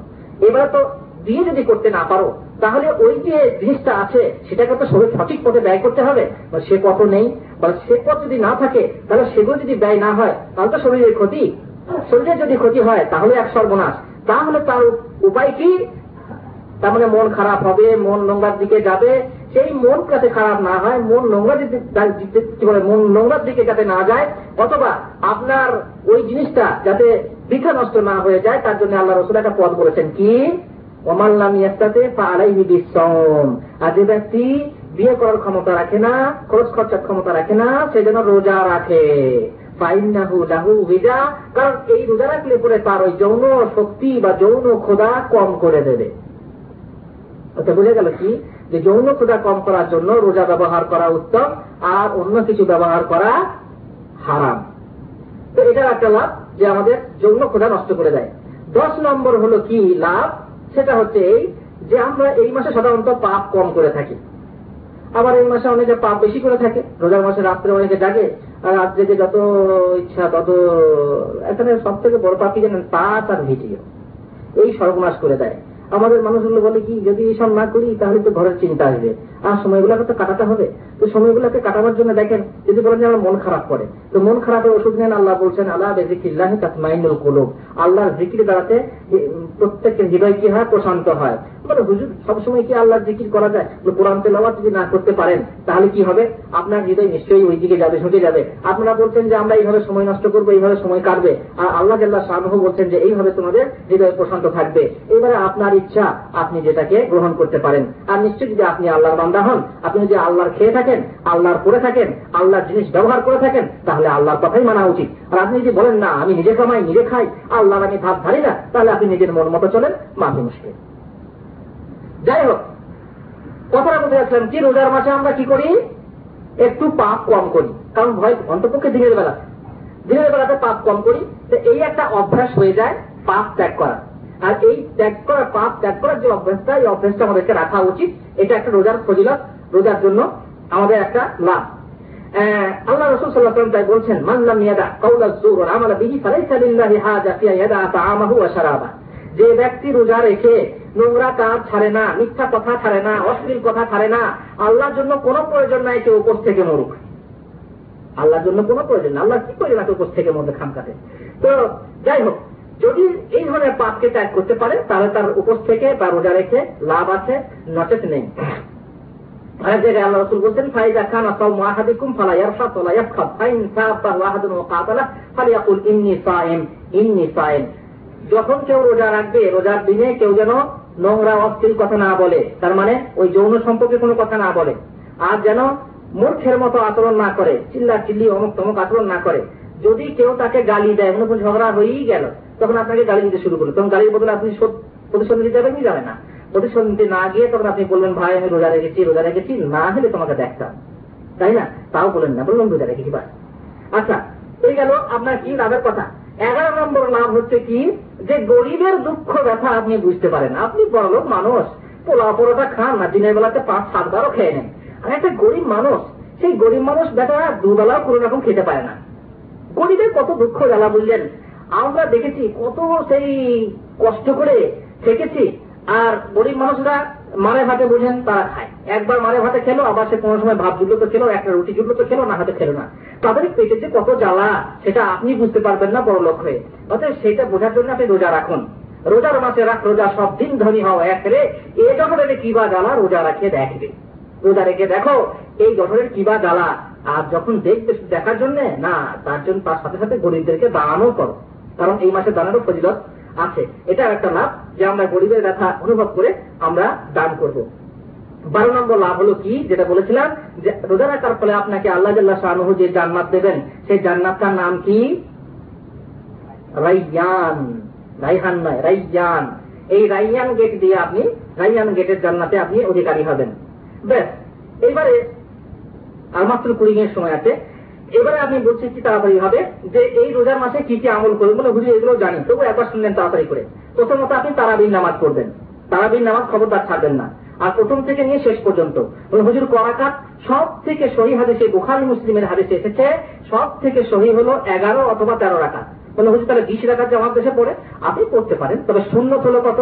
এবার তো বিয়ে যদি করতে না পারো, তাহলে ওই যে জিনিসটা আছে, সেটাকে তো শরীর সঠিক পথে ব্যয় করতে হবে। সে পথ নেই। বা সে পথ যদি না থাকে, তাহলে সেগুলো যদি ব্যয় না হয়, তাহলে তো শরীরের ক্ষতি। শরীরের যদি ক্ষতি হয়, তাহলে এক সর্বনাশ। তাহলে তার উপায় কি? তার মানে মন খারাপ হবে, মন নোংরার দিকে যাবে। সেই মন যাতে খারাপ না হয়, মন নোংরা মন নোংরার দিকে যাতে না যায়, অথবা আপনার ওই জিনিসটা যাতে বৃথা নষ্ট না হয়ে যায়, তার জন্য আল্লাহ রসুল একটা পদ বলেছেন কি? ওমাল্লাম ইয়াস্তাতে আলাইহি বিশ্বম আর যে ব্যক্তি বিয়ে করার ক্ষমতা রাখে না, খরচ খরচার ক্ষমতা রাখে না, সে যেন রোজা রাখে। কারণ এই রোজা রাখলে পরে তার ওই যৌন শক্তি বা যৌন খোদা কম করে দেবে। ওটা বুঝে গেল কি? যে যৌন ক্ষুদা কম করার জন্য রোজা ব্যবহার করা উত্তম, আর অন্য কিছু ব্যবহার করা হারাম। তো এটার একটা লাভ, যে আমাদের যৌন ক্ষুদা নষ্ট করে দেয়। দশ নম্বর হলো কি লাভ? সেটা হচ্ছে এই যে আমরা এই মাসে সাধারণত পাপ কম করে থাকি। আবার এই মাসে অনেকে পাপ বেশি করে থাকে। রোজার মাসে রাত্রে অনেকে জাগে, আর রাত্রে যে যত ইচ্ছা তত এখানে সব থেকে বড় পাপি জানেন? পাঁচ আর ভিডিও এই সর্বনাশ করে দেয়। আমাদের মানুষগুলো বলে কি, যদি এইসব না করি, তাহলে তো ঘরের চিন্তা আসবে। আর সময়গুলোকে তো কাটাতে হবে। তো সময়গুলোকে কাটাবার জন্য দেখেন যদি বলেন আমার মন খারাপ করে। তো মন খারাপের ওষুধ নেন, আল্লাহ বলছেন আল্লাহ বেজিকিল্লাহ তাসমাইনুল কুলুব। আল্লাহর জিকির দাঁড়াতে প্রত্যেকের হৃদয় কি হয়? প্রশান্ত হয়। বলে হুজুর, সবসময় কি আল্লাহর জিকির করা যায়? কোরআন তেলাওয়াত যদি না করতে পারেন, তাহলে কি হবে? আপনার হৃদয় নিশ্চয়ই ওই দিকে যাবে, ঝুঁকে যাবে। আপনারা বলছেন যে, আমরা এইভাবে সময় নষ্ট করব, এইভাবে সময় কাটবে। আর আল্লাহ জাল্লাহ শাহ বলছেন যে, এইভাবে তোমাদের হৃদয় প্রশান্ত থাকবে। এবারে আপনার ইচ্ছা, আপনি যেটাকে গ্রহণ করতে পারেন। আর নিশ্চয়ই যদি আপনি আল্লাহর বান্দা হন, আপনি যদি আল্লাহর খেয়ে থাকেন, আল্লাহর করে থাকেন আল্লাহর জিনিস ব্যবহার করে থাকেন, তাহলে আল্লাহর কথাই মানা উচিত। আর আপনি যদি বলেন, না, আমি নিজে কামাই, নিজে খাই, আল্লাহর আমি ভাব ধারি না, তাহলে আপনি নিজের মন মতো চলেন মাঝে মুশকিল যাই হোক, কথাটা বলতে যাচ্ছেন কি রোজার মাসে আমরা কি করি? একটু পাপ কম করি। কারণ ভয় অন্তপক্ষে দিনের বেলা। দিনের বেলাতে পাপ কম করি, তো এই একটা অভ্যাস হয়ে যায়, পাপ ত্যাগ করা। আর এই ত্যাগ করার পাপ ত্যাগ করার যে অভ্যাসটা, এই অভ্যাসটা আমাদেরকে রাখা উচিত, এটা একটা রোজার ফজিলত। রোজার জন্য আমাদের একটা লাভ। আল্লাহ রসুল সাল্লাহ তাই বলছেন মানলাম ইয়াদা কৌলা জুর আমালা বিহি, ফালাইসা লিল্লাহি হাজা ফিয়া ইয়াদা তাআমাহু ওয়া শারাবা। যে ব্যক্তি রোজা রেখে নোংরা কাজ ছাড়ে না, মিথ্যা কথা ছাড়ে না, অশ্লীল কথা ছাড়ে না, আল্লাহর জন্য কোনো প্রয়োজন নাই কেউ উপোস থেকে মরুক। আল্লাহর জন্য কোনো প্রয়োজন না আল্লাহ কি করে না উপোস থেকে মধ্যে খাম কাটে তো যাই হোক, যদি এই ধরনের পাপকে ত্যাগ করতে পারে, তাহলে তার উপোস থেকে বা রোজা রেখে লাভ আছে, নচেত নেই। যখন কেউ রোজা রাখবে, রোজার দিনে কেউ যেন নোংরা, অশ্লীল কথা না বলে, তার মানে ওই যৌন সম্পর্কে কোনো কথা না বলে, আর যেন মূর্খের মতো আচরণ না করে চিল্লা চিল্লি অমুক তমুক আচরণ না করে। যদি কেউ তাকে গালি দেয়, মনে ঝগড়া হয়েই গেল, তখন আপনাকে গালি দিতে শুরু করল। তখন গালির বদলে আপনি প্রতিশোধ নিতে কি যাবে না? প্রতিশোধ নিতে না গিয়ে তখন আপনি বলবেন ভাই, আমি রোজা রেখেছি রোজা রেখেছি, না হলে তোমাকে দেখতাম। তাই না? তাও বলেন না বললাম রোজা রেখেছি, বাস। আচ্ছা এই গেল আপনার কি লাভের কথা? এগারো নম্বর লাভ হচ্ছে কি? যে গরিবের দুঃখ ব্যথা আপনি বুঝতে পারেন। আপনি বড়লোক মানুষ পোলা পরোটা খান না দিনের বেলাতে পাঁচ সাতবারও খেয়ে নেন। আর, একটা গরিব মানুষ, সেই গরিব মানুষ বেটা দুবেলাও কোনো রকম খেতে পারে না। গরিবের কত দুঃখ জ্বালা বুঝলেন আমরা দেখেছি কত সেই কষ্ট করে থেকেছি আর গরিব মানুষরা মারে ভাতে বুঝেন, তারা খায়। একবার মারে ভাতে খেলো, আবার সে কোনো সময় ভাত জুটলো তো খেলো, একটা রুটি জুটলো তো খেলো, না হাতে খেলো না। তাদের পেটে যে কত জ্বালা, সেটা আপনি বুঝতে পারবেন না, বড় লোক হয়ে। অতএব সেটা বোঝার জন্য আপনি রোজা রাখুন। রোজার মাসে রাখ রোজা সব দিন ধনী হও, এক রে এ জঠরের কিবা জ্বালা, রোজা রাখে দেখবে। রোজা রেখে দেখো, এই জঠরের কিবা জ্বালা। আর যখন দেখবে দেখার জন্য, না, তার জন্য তার সাথে সাথে গরিবদেরকে দানও করো। কারণ এই মাসে দানেরও ফজিলত আছে। এটা একটা লাভ। যে আমরা গরিবের ব্যথা অনুভব করে আমরা দান করব। বারো নম্বর লাভ হলো কি? যেটা বলেছিলাম যে রোজা রাখার ফলে আপনাকে আল্লাহ শাহনুহ যে জান্নাত দেবেন, সেই জান্নাতটার নাম কি? রাইয়ান। রাইহান নয়, রাইয়ান। এই রাইয়ান গেট দিয়ে আপনি, রাইয়ান গেটের জান্নাতে আপনি অধিকারী হবেন। ব্যাস, এইবারে আর মাত্র কুড়ি মিনিট সময় আছে। এবারে আপনি বলছেন কি তাড়াতাড়ি হবে যে এই রোজার মাসে কি কি আমল করবেন হুজুর এগুলো জানি তবু একবার শুনলেন তাড়াতাড়ি করে। প্রথমত আপনি তারাবির নামাজ পড়বেন। তারাবির নামাজ খবরদার ছাড়বেন না। আর প্রথম থেকে নিয়ে শেষ পর্যন্ত। হুজুর করাকাত সব থেকে সহি হাদিসে, বুখারি, মুসলিমের হাদিসে এসেছে, সব থেকে সহি হলো এগারো অথবা তেরো রাখা বলে, হুজুর, তাহলে বিশ রাখাত যে আমার দেশে পড়ে, আপনি পড়তে পারেন। তবে শূন্য হলো কত?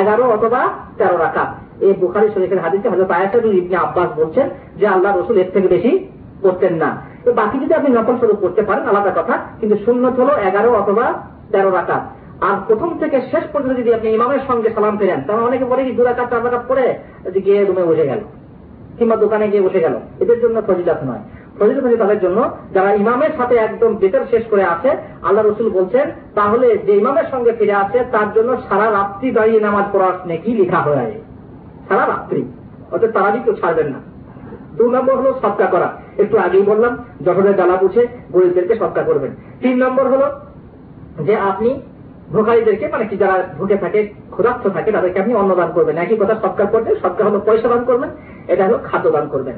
এগারো অথবা তেরো রাখা এই বুখারি শরীফের হাদিসে হজরত আয়াতুল ইবনে আব্বাস বলছেন যে, আল্লাহ রসুল এর থেকে বেশি করতেন না। তো বাকি যদি আপনি নকল স্বরূপ করতে পারেন, আলাদা কথা। কিন্তু শূন্য হলো এগারো অথবা তেরো রাখা আর প্রথম থেকে শেষ পর্যন্ত যদি আপনি ইমামের সঙ্গে সালাম ফেরেন, তাহলে অনেকে বলে কি দু রাকাত চার রাকাত পরে গিয়ে রুমে বসে গেল, কিংবা দোকানে গিয়ে বসে গেল। এদের জন্য ফজিলাত নয়। ফজিলত হচ্ছে তাদের জন্য যারা ইমামের সাথে একদম বেতর শেষ করে আছে, আল্লাহ রসুল বলছেন, তাহলে যে ইমামের সঙ্গে ফিরে আসে তার জন্য সারা রাত্রি দাঁড়িয়ে নামাজ পড়ার নেকি লিখা হয়ে? সারা রাত্রি। অর্থাৎ তারা কেউ ছাড়বেন না। দু নম্বর হলো সৎকা করা। একটু আগেই বললাম জঠরের জ্বালা বুঝে গরিবদেরকে সৎকা করবেন। তিন নম্বর হলো যে আপনি ভোকারীদেরকে মানে কি যারা ভুকে থাকে ক্ষুধার্থ থাকে, তাদেরকে আপনি অন্নদান করবেন। একই কথা সৎকার করবেন, সৎকার হলো পয়সা দান করবেন, এটা হলো খাদ্য দান করবেন।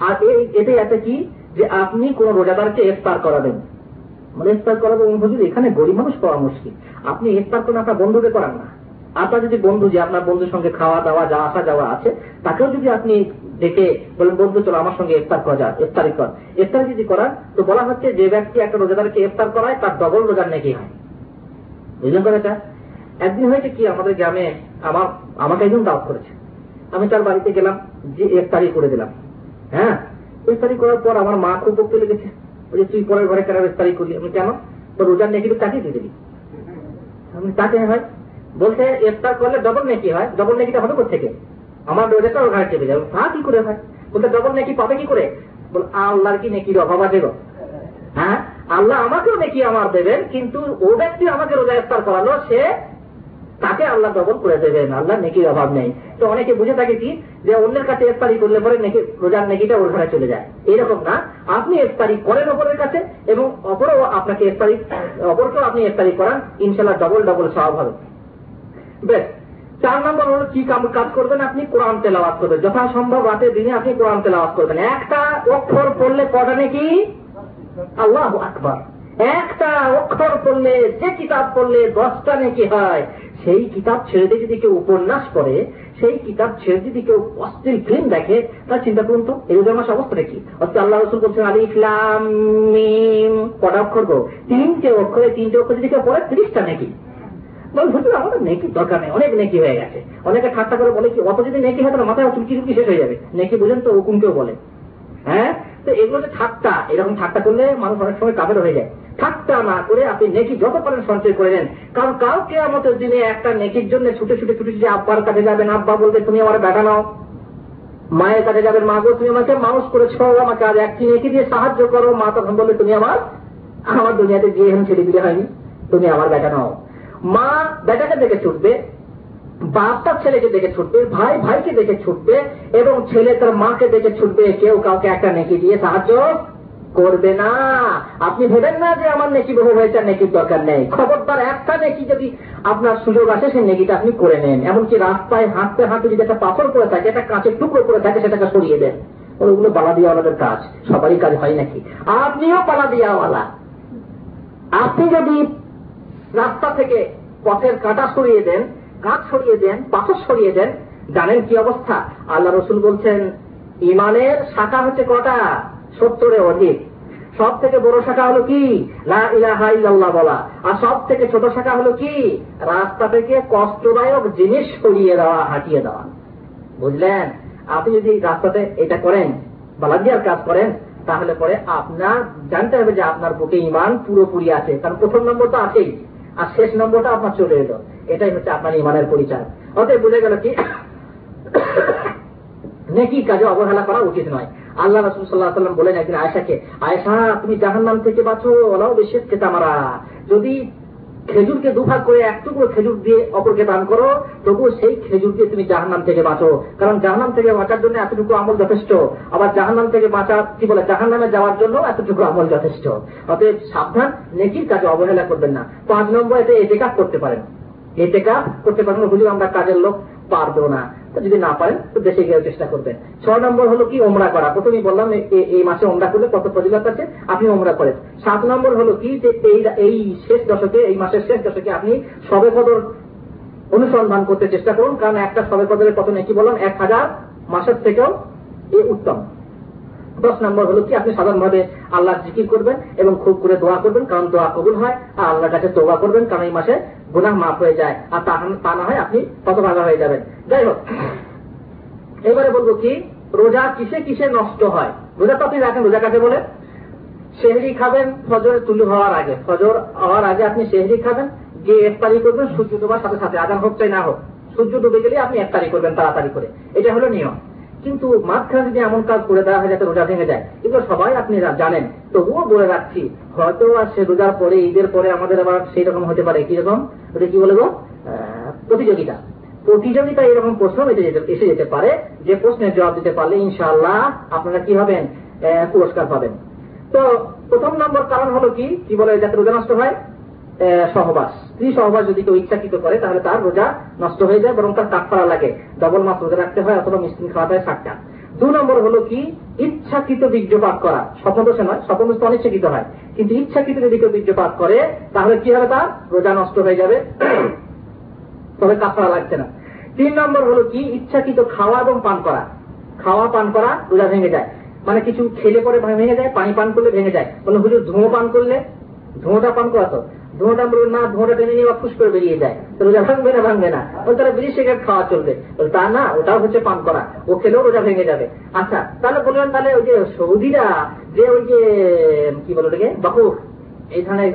আর এই এতে আছে কি? যে আপনি কোন রোজাদারকে ইফতার করাবেন। মানে ইফতার করাবেন হুজুর, এখানে গরিব মানুষ পাওয়া মুশকিল। আপনি ইফতার করেন, আপনার বন্ধুকে করান না। আপনার যদি বন্ধু, যে আপনার বন্ধুর সঙ্গে খাওয়া দাওয়া, যা আসা যাওয়া আছে, তাকেও যদি আপনি দেখে বলেন, বন্ধু, চলো আমার সঙ্গে ইফতার করা যায় ইফতারি কর। ইফতারি যদি করান, তো বলা হচ্ছে যে ব্যক্তি একটা রোজাদারকে ইফতার করায়, তার ডবল রোজার নাকি হয়। বুঝলেন কথাটা একদিন হয়েছে কি, আমাদের গ্রামে আমার, আমাকে একজন দাওয়াত করেছে। আমি তার বাড়িতে গেলাম, যে ইফতারি করে দিলাম। হ্যাঁ? ইফতারি করার পর আমার মা খুব বকতে লেগেছে। ওই যে তুই পরের ঘরে কেন ইফতারি করলি আমি কেন? তো রোজার নেকি তাকে দিয়ে দিবি। আমি তাকে হয়? বলছে, ইফতার করলে ডবল নেকি হয়। ডবল নেকিটা হবে থেকে আমার রোজাটা ওর ঘরে চেপে যাবে তা কি করে হয়? বলতে ডবল নেকি পাবে কি করে? বল, আল্লাহর কি নেকির অভাব আছে গো? হ্যাঁ? আল্লাহ আমাকেও নেকি আমার দেবেন, কিন্তু ও ব্যক্তি আমাকে রোজা ইফতার করালো, সে তাকে আল্লাহ ডবল করে দেবেন। আল্লাহ নেকির অভাব নেই। তো অনেকে বুঝে থাকে কি? যে অন্যের কাছে ইফতারি করলে পরে নেকি, রোজার নেকিটা ওর ঘরে চলে যায়। এরকম না। আপনি ইফতারি করেন অপরের কাছে এবং অপরও আপনাকে ইফতারি, অপরকেও আপনি ইফতারি করান ইনশাল্লাহ ডবল ডবল স্বভাব হবে। বেশ, চার নম্বর হলো কি কাজ করবেন আপনি? কোরআন তেলাওয়াত করবেন। যথাসম্ভব রাতের দিনে আপনি কোরআন তেলাওয়াত করবেন। একটা অক্ষর পড়লে কটা নাকি? আল্লাহ আকবর। একটা অক্ষর পড়লে, যে কিতাব পড়লে দশটা নাকি হয়? সেই কিতাব ছেড়ে দিয়ে যদি কেউ উপন্যাস পড়ে, সেই কিতাব ছেড়ে যদি কেউ অস্থির ফিল্ম দেখে, তার চিন্তা করুন তো, এই মাস অবস্থা কি? অর্থাৎ আল্লাহ রসুল বলছেন আলী ইসলাম কটা অক্ষর গো? তিনটে অক্ষরে তিনটে অক্ষর যদি কেউ পড়ে, ত্রিশটা নাকি? হুজুর, আমাদের নেকি দরকার নেই, অনেক নেকি হয়ে গেছে। অনেকে ঠাট্টা করে বলে কি, অত যদি নেকি হয় তাহলে মাথায় চুলকি চুলকি শেষ হয়ে যাবে। নেকি বুঝেন তো হুকুমকেও বলে। হ্যাঁ? তো এগুলো যে ঠাট্টা, এরকম ঠাট্টা করলে মানুষ অনেক সময় কাবের হয়ে যায়। ঠাট্টা না করে আপনি নেকি যত পারেন সঞ্চয় করে নেন। কারণ কাউকে আমাদের দিনে একটা নেকির জন্য ছুটে ছুটে ছুটে ছুটে আব্বার কাছে যাবেন আব্বা বলবে, তুমি আমার বেটা নাও। মায়ের কাছে যাবেন মা গো, তুমি আমাকে মানুষ করেছ, আমাকে আজ একটি নেকি দিয়ে সাহায্য করো। মা তখন বলবে, তুমি আমার আমার দুনিয়াতে বিয়ে এখন ছেলে বিয়ে হয়নি, তুমি আমার বেটা নাও। মা বেটাকে দেখে ছুটবে বাপ তার ছেলেকে দেখে ছুটবে, ভাই ভাইকে দেখে ছুটবে, এবং ছেলে তার মাকে দেখে ছুটবে, কেউ কাউকে একটা নেকি দিয়ে সাহায্য করবে না। আপনি ভেবেন না যে আমার নেকি বহু হয়েছে নেকির দরকার নেই। খবরদার একটা নেকি যদি আপনার সুযোগ আসে, সেই নেকিটা আপনি করে নেন। এমনকি রাস্তায় হাঁটতে হাঁটতে যদি একটা পাথর করে থাকে, একটা কাঁচের টুকরো করে থাকে, সেটাকে সরিয়ে দেন। ওগুলো পালা দিয়াওয়ালাদের কাজ। সবারই কাজ হয় নাকি? আপনিও পালা দিয়াওয়ালা আপনি যদি রাস্তা থেকে পথের কাঁটা সরিয়ে দেন কাঁচ সরিয়ে দেন, পাথর সরিয়ে দেন, জানেন কি অবস্থা? আল্লাহ রসুল বলছেন, ইমানের শাখা হচ্ছে কটা? সত্তরে অধিক। সব থেকে বড় শাখা হলো কি? ইল্লাল্লাহ বলা। আর সব থেকে ছোট শাখা হলো কি? রাস্তা থেকে কষ্টদায়ক জিনিস সরিয়ে দেওয়া, হাঁটিয়ে দেওয়া। বুঝলেন? আপনি যদি রাস্তাতে এটা করেন বালাদিয়ার কাজ করেন, তাহলে পরে আপনার, জানতে হবে যে আপনার বুকে ইমান পুরোপুরি আছে। কারণ প্রথম নম্বর তো আছেই। আর শেষ নম্বরটা আপনার চলে এলো। এটাই হচ্ছে আপনার ইমানের পরিচয়। অতএব বুঝে গেল কি? নেকি কাজে অবহেলা করা উচিত নয়। আল্লাহ রসুল সাল্লাহ সাল্লাম বলেন একদিন আয়সাকে আয়সা তুমি জাহান নাম থেকে বাঁচো ওলাও বেশি কেতামারা। যদি খেজুরকে দুভাগ করে এক খেজুর দিয়ে অপরকে দান করো, তবুও সেই খেজুর দিয়ে তুমি জাহান্নাম থেকে বাঁচো। কারণ জাহান্নাম থেকে বাঁচার জন্য এতটুকু আমল যথেষ্ট। আবার জাহান্নাম থেকে বাঁচা, কি বলে, জাহান্নামে যাওয়ার জন্য এতটুকু আমল যথেষ্ট। অতএব সাবধান, নেকির কাজে অবহেলা করবেন না। পাঁচ নম্বর এতে কাজ করতে পারেন। এতে কাজ করতে পারেন হুজুর, আমরা কাজের লোক পারব না। যদি না পারেন, তো দেশে গিয়ে চেষ্টা করবেন। ছয় নম্বর হলো কি? ওমরা করা। প্রথমেই বললাম এই মাসে ওমরা করলে কত ফজিলত আছে? আপনি ওমরা করেন। সাত নম্বর হলো কি? যে এই এই শেষ দশকে, এই মাসের শেষ দশকে আপনি সবে কদর অনুসন্ধান করতে চেষ্টা করুন। কারণ একটা সবে কদরের কত নাকি বললাম? এক হাজার মাসের থেকেও এ উত্তম। দশ নম্বর হলো কি, আপনি সাধারণভাবে আল্লাহ জিকির করবেন এবং খুব করে দোয়া করবেন, কারণ দোয়া কবুল হয় আর আল্লাহর কাছে দোয়া করবেন, কারণ এই মাসে গুনাহ মাফ হয়ে যায়। আর তা না হয় আপনি তত ভাগা হয়ে যাবেন। যাই হোক, এবারে বলব কি, রোজা কিসে কিসে নষ্ট হয়? রোজা তো আপনি রাখেন, রোজা কাকে বলে? শেহরি খাবেন ফজর তুলু হওয়ার আগে। ফজর হওয়ার আগে আপনি শেহরি খাবেন, গিয়ে ইফতারি করবেন, সূর্য ডোবার সাথে সাথে আগান হোক চাই না হোক। সূর্য ডুবে গেলে আপনি ইফতারি করবেন তাড়াতাড়ি করে। এটা হলো নিয়ম। কিন্তু মাঝখানে যদি এমন কাজ করে দেওয়া হয় যাতে রোজা ভেঙে যায়, এগুলো সবাই আপনি জানেন। তবুও বলে রাখছি, হয়তো আর সে রোজার পরে, ঈদের পরে আমাদের আবার সেই রকম হতে পারে। কীরকম? ওটা কি বলব? প্রতিযোগিতা। প্রতিযোগিতা এরকম প্রশ্ন এসে যেতে পারে। যে প্রশ্নের জবাব দিতে পারলে ইনশাআল্লাহ আপনারা কি হবেন? পুরস্কার পাবেন। তো প্রথম নম্বর কারণ হলো কি? কি বলে? যাতে রোজা নষ্ট হয়? সহবাস। স্ত্রী সহবাস যদি কেউ ইচ্ছাকৃত করে, তাহলে তার রোজা নষ্ট হয়ে যায়, বরং তার করা লাগে। ডবল মাছ রোজা রাখতে হয়, অথবা মিষ্টি খাওয়াতে হয় ষাটটা দু নম্বর হলো কি? ইচ্ছাকৃত বীর্যপাত করা। স্বপ্নদোষে নয়, স্বপ্নদোষ তো অনিচ্ছাকৃত হয়। কিন্তু ইচ্ছাকৃত যদি কেউ বীর্যপাত করে, তাহলে কি হবে তার? রোজা নষ্ট হয়ে যাবে। তবে করা লাগছে না। তিন নম্বর হলো কি? ইচ্ছাকৃত খাওয়া এবং পান করা। খাওয়া, পান করা, রোজা ভেঙে যায়। মানে কিছু খেলে পরে ভেঙে যায়, পানি পান করলে ভেঙে যায়। বলে হুজুর ধুঁয়ো পান করলে? ধোঁয়াটা পান করা তো। ধোঁয়াটা মরুন না ধোঁয়াটা টেনে নিয়ে ফুস করে বেরিয়ে যায়। তো রোজা ভাঙবে না ভাঙবে না। বলে তারা বিড়ি সিগারেট খাওয়া চলবে। তা না, ওটাও হচ্ছে পান করা। ও খেলেও রোজা ভেঙে যাবে। আচ্ছা তাহলে বললেন তাহলে ওই যে সৌদিরা, যে ওই যে, কি বলো ওটাকে বাহু এই ধরনের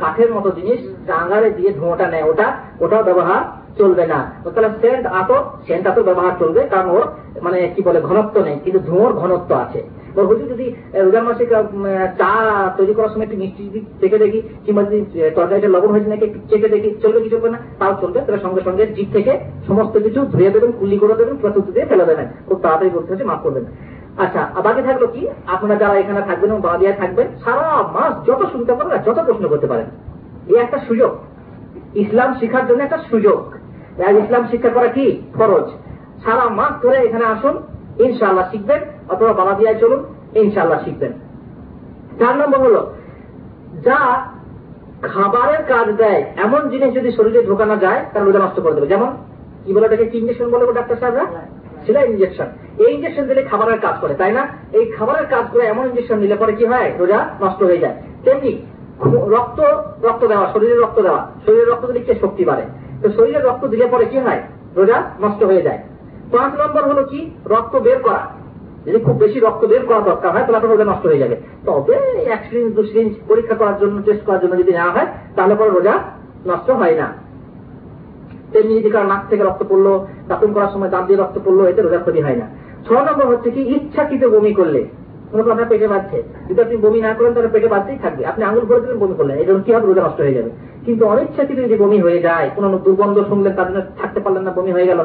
কাঠের মতো জিনিস ডাঙ্গারে দিয়ে ধোঁয়াটা নেয়, ওটা, ওটাও ব্যবহার চলবে না। তাহলে সেন্ট আতো সেন্ট আতো ব্যবহার চলবে, কারণ ওর মানে কি বলে, ঘনত্ব নেই, কিন্তু ধোঁয়ার ঘনত্ব আছে। হুজুর যদি রোজার মাসে চা তৈরি করার সময় একটু মিষ্টি যদি চেকে দেখি, কিংবা যদি তরকারিটা লবণ হয়েছে নাকি চেকে দেখি, চলবে কি চলবে না? তাও চলবে, তাহলে সঙ্গে সঙ্গে জিপ থেকে সমস্ত কিছু ধুয়ে দেবেন, কুলি করে দেবেন, কিংবা তুতে দিয়ে ফেলে দেবেন। খুব তাড়াতাড়ি বলতে হচ্ছে, মাফ করবেন। আচ্ছা বাকি থাকল কি? আপনারা যারা এখানে থাকবেন এবং বাদিয়ায় থাকবেন, সারা মাস যত শুনতে পারেন যত প্রশ্ন করতে পারেন। এই একটা সুযোগ। ইসলাম শিখার জন্য একটা সুযোগ। ইসলাম শিক্ষা করা কি? ফরজ। সারা মাস ধরে এখানে আসুন, ইনশাআল্লাহ শিখবেন, অথবা বালাদিয়ায় চলুন, ইনশাআল্লাহ শিখবেন। চার নম্বর হলো, যা খাবারের কাজ দেয়, এমন জিনিস যদি শরীরে ঢোকানো যায়, তার রোজা নষ্ট করে দেবে। যেমন, কি বলে এটাকে কি ইঞ্জেকশন বলে ডাক্তার সাহেবরা? সেটা ইঞ্জেকশন এই ইঞ্জেকশন দিলে খাবারের কাজ করে, তাই না? এই খাবারের কাজ করে এমন ইঞ্জেকশন নিলে পরে কি হয়? রোজা নষ্ট হয়ে যায়। তেমনি রক্ত রক্ত দেওয়া, শরীরে রক্ত দেওয়া। শরীরে রক্ত দিলে শক্তি বাড়ে? তো শরীরে রক্ত দিলে পরে কি হয়? রোজা নষ্ট হয়ে যায়। পাঁচ নম্বর হলো কি? রক্ত বের করা। যদি খুব বেশি রক্ত বের করা দরকার হয়, তাহলে রোজা নষ্ট হয়ে যাবে। তবে এক সিরিঞ্জ দু সিরিঞ্জ পরীক্ষা করার জন্য টেস্ট করার জন্য যদি নেওয়া হয়, তাহলে পরে রোজা নষ্ট হয় না। তেমনি যদি কারও নাক থেকে রক্ত পড়ল দাঁতন করার সময় দাঁত দিয়ে রক্ত পড়ল, এতে রোজা ক্ষতি হয় না। ছ নম্বর হচ্ছে কি? ইচ্ছাকৃত বমি করলে। কোনো কথা পেটে বাঁধছে যদি আপনি বমি না করেন, তাহলে পেটে বাঁধতেই থাকবে। আপনি আঙুল ভরে দিলেন, বমি করলেন এরকম কি হবে রোজা নষ্ট হয়ে যাবে? কিন্তু অনিচ্ছাকৃত যদি বমি হয়ে যায়, কোনো দুর্গন্ধ শুনলেন, তার জন্য থাকতে পারলেন না, বমি হয়ে গেল,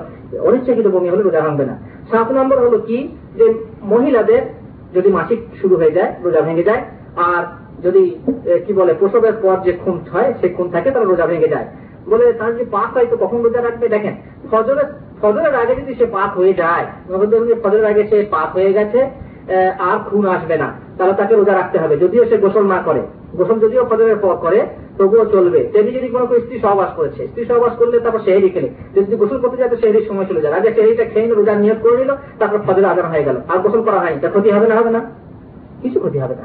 অনিচ্ছাকৃত বমি হলে রোজা ভাঙবে না। সাত নম্বর হলো কি? যে মহিলাদের যদি মাসিক শুরু হয়ে যায়, রোজা ভেঙে যায়, আর যদি কি বলে, প্রসবের পর যে খুন হয় সে খুন থাকে, তাহলে রোজা ভেঙে যায়। বলে তার যে পাক হয়, তো কখন রোজা রাখবে? দেখেন, ফজরের ফজরের আগে যদি সে পাক হয়ে যায়, ফজরের আগে সে পাক হয়ে গেছে আর খুন আসবে না। তাহলে তাকে রোজা রাখতে হবে। যদিও সে গোসল না করে। গোসল যদিও ফজরের পর করে, তবুও চলবে। তেমনি যদি কোনো স্ত্রী সহবাস করেছে, স্ত্রী সহবাস করলে তারপর সেহেরি খেলে যদি গোসল করতে যায় তো সেহেরির সময় চলে যায় আগে সেহেরিটা খেয়ে রোজা নিয়োগ করে নিল, তারপর ফজর আজান হয়ে গেল। আর গোসল করা হয়নি। তা ক্ষতি হবে না হবে না? কিছু ক্ষতি হবে না।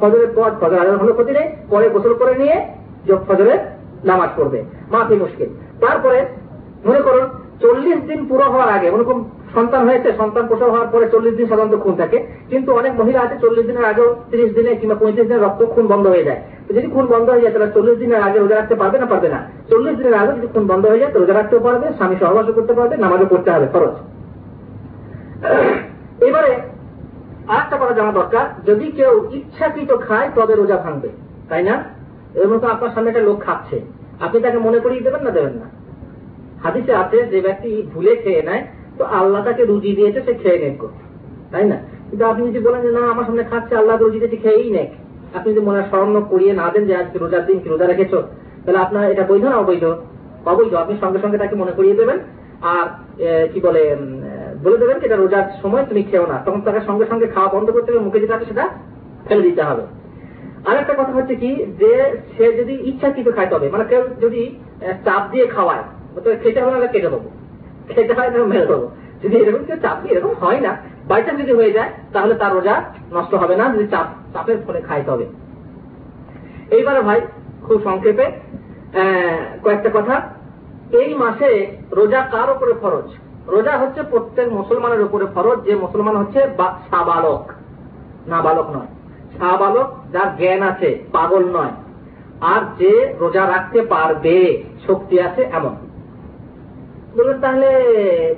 ফজরের পর ফজর আজান হলো ক্ষতি নেই। পরে গোসল করে নিয়ে ফজরে নামাজ পড়বে। মাফি মুশকিল। তারপরে মনে করুন চল্লিশ দিন পুরো হওয়ার আগে, মনে করুন সন্তান হয়েছে, সন্তান প্রসব হওয়ার পরে চল্লিশ দিন সাধারণত খুন থাকে। কিন্তু অনেক মহিলা আছে, চল্লিশ দিনের আগেও তিরিশ দিনে কিংবা পঁয়ত্রিশ দিনের রক্ত খুন বন্ধ হয়ে যায়। তো যদি খুন বন্ধ হয়ে যায়, তাহলে চল্লিশ দিনের আগে রোজা রাখতে পারবে না পারবে না। চল্লিশ দিনের আগে যদি খুন বন্ধ হয়ে যায়, তো রোজা রাখতেও পারবে, স্বামী সহবাসও করতে পারবে, নামাজও করতে হবে খরচ এবারে আরেকটা কথা জানা দরকার, যদি কেউ ইচ্ছাকৃত খায়, তবে রোজা ভাঙবে, তাই না? এর মতো আপনার সামনে একটা লোক খাচ্ছে। আপনি তাকে মনে করিয়ে দেবেন না দেবেন না? হাদিসে আছে, যে ব্যক্তি ভুলে খেয়ে নেয়, তো আল্লাহ তাকে রুজি দিয়েছে, সে খেয়ে নেক। তাই না? কিন্তু আপনি যদি বলেন যে, না, আমার সামনে খাচ্ছে, আল্লাহ রুজি দিয়েছে, খেয়েই নেক। আপনি যদি মনে স্মরণ করিয়ে না দেন যে, আজকে রোজার দিন কি রোজা রেখেছ? তাহলে আপনার এটা বৈধ না অবৈধ? অবৈধ। আপনি সঙ্গে সঙ্গে তাকে মনে করিয়ে দেবেন। আর কি বলে বলে দেবেন এটা রোজার সময় তুমি খেও না। তখন তাকে সঙ্গে সঙ্গে খাওয়া বন্ধ করতে হবে, মুখে যেটা সেটা ফেলে দিতে হবে। আরেকটা কথা হচ্ছে কি, যে সে যদি ইচ্ছাকৃত খায় তবে মানে কেউ যদি চাপ দিয়ে খাওয়ায় খেতে হবে না কেটে দেবো। খেতে হয় না, মেরে দেবো। যদি এরকম কেউ চাপ এরকম হয় না বাইচান্স যদি হয়ে যায়, তাহলে তার রোজা নষ্ট হবে না, যদি চাপ, চাপের ফলে খাইতে হবে এইবারে ভাই, খুব সংক্ষেপে কয়েকটা কথা। এই মাসে রোজা কার উপরে ফরজ? রোজা হচ্ছে প্রত্যেক মুসলমানের উপরে ফরজ, যে মুসলমান হচ্ছে সাবালক। না বালক নয়। সাবালক যার জ্ঞান আছে, পাগল নয়। আর যে রোজা রাখতে পারবে, শক্তি আছে, এমন। বললেন তাহলে,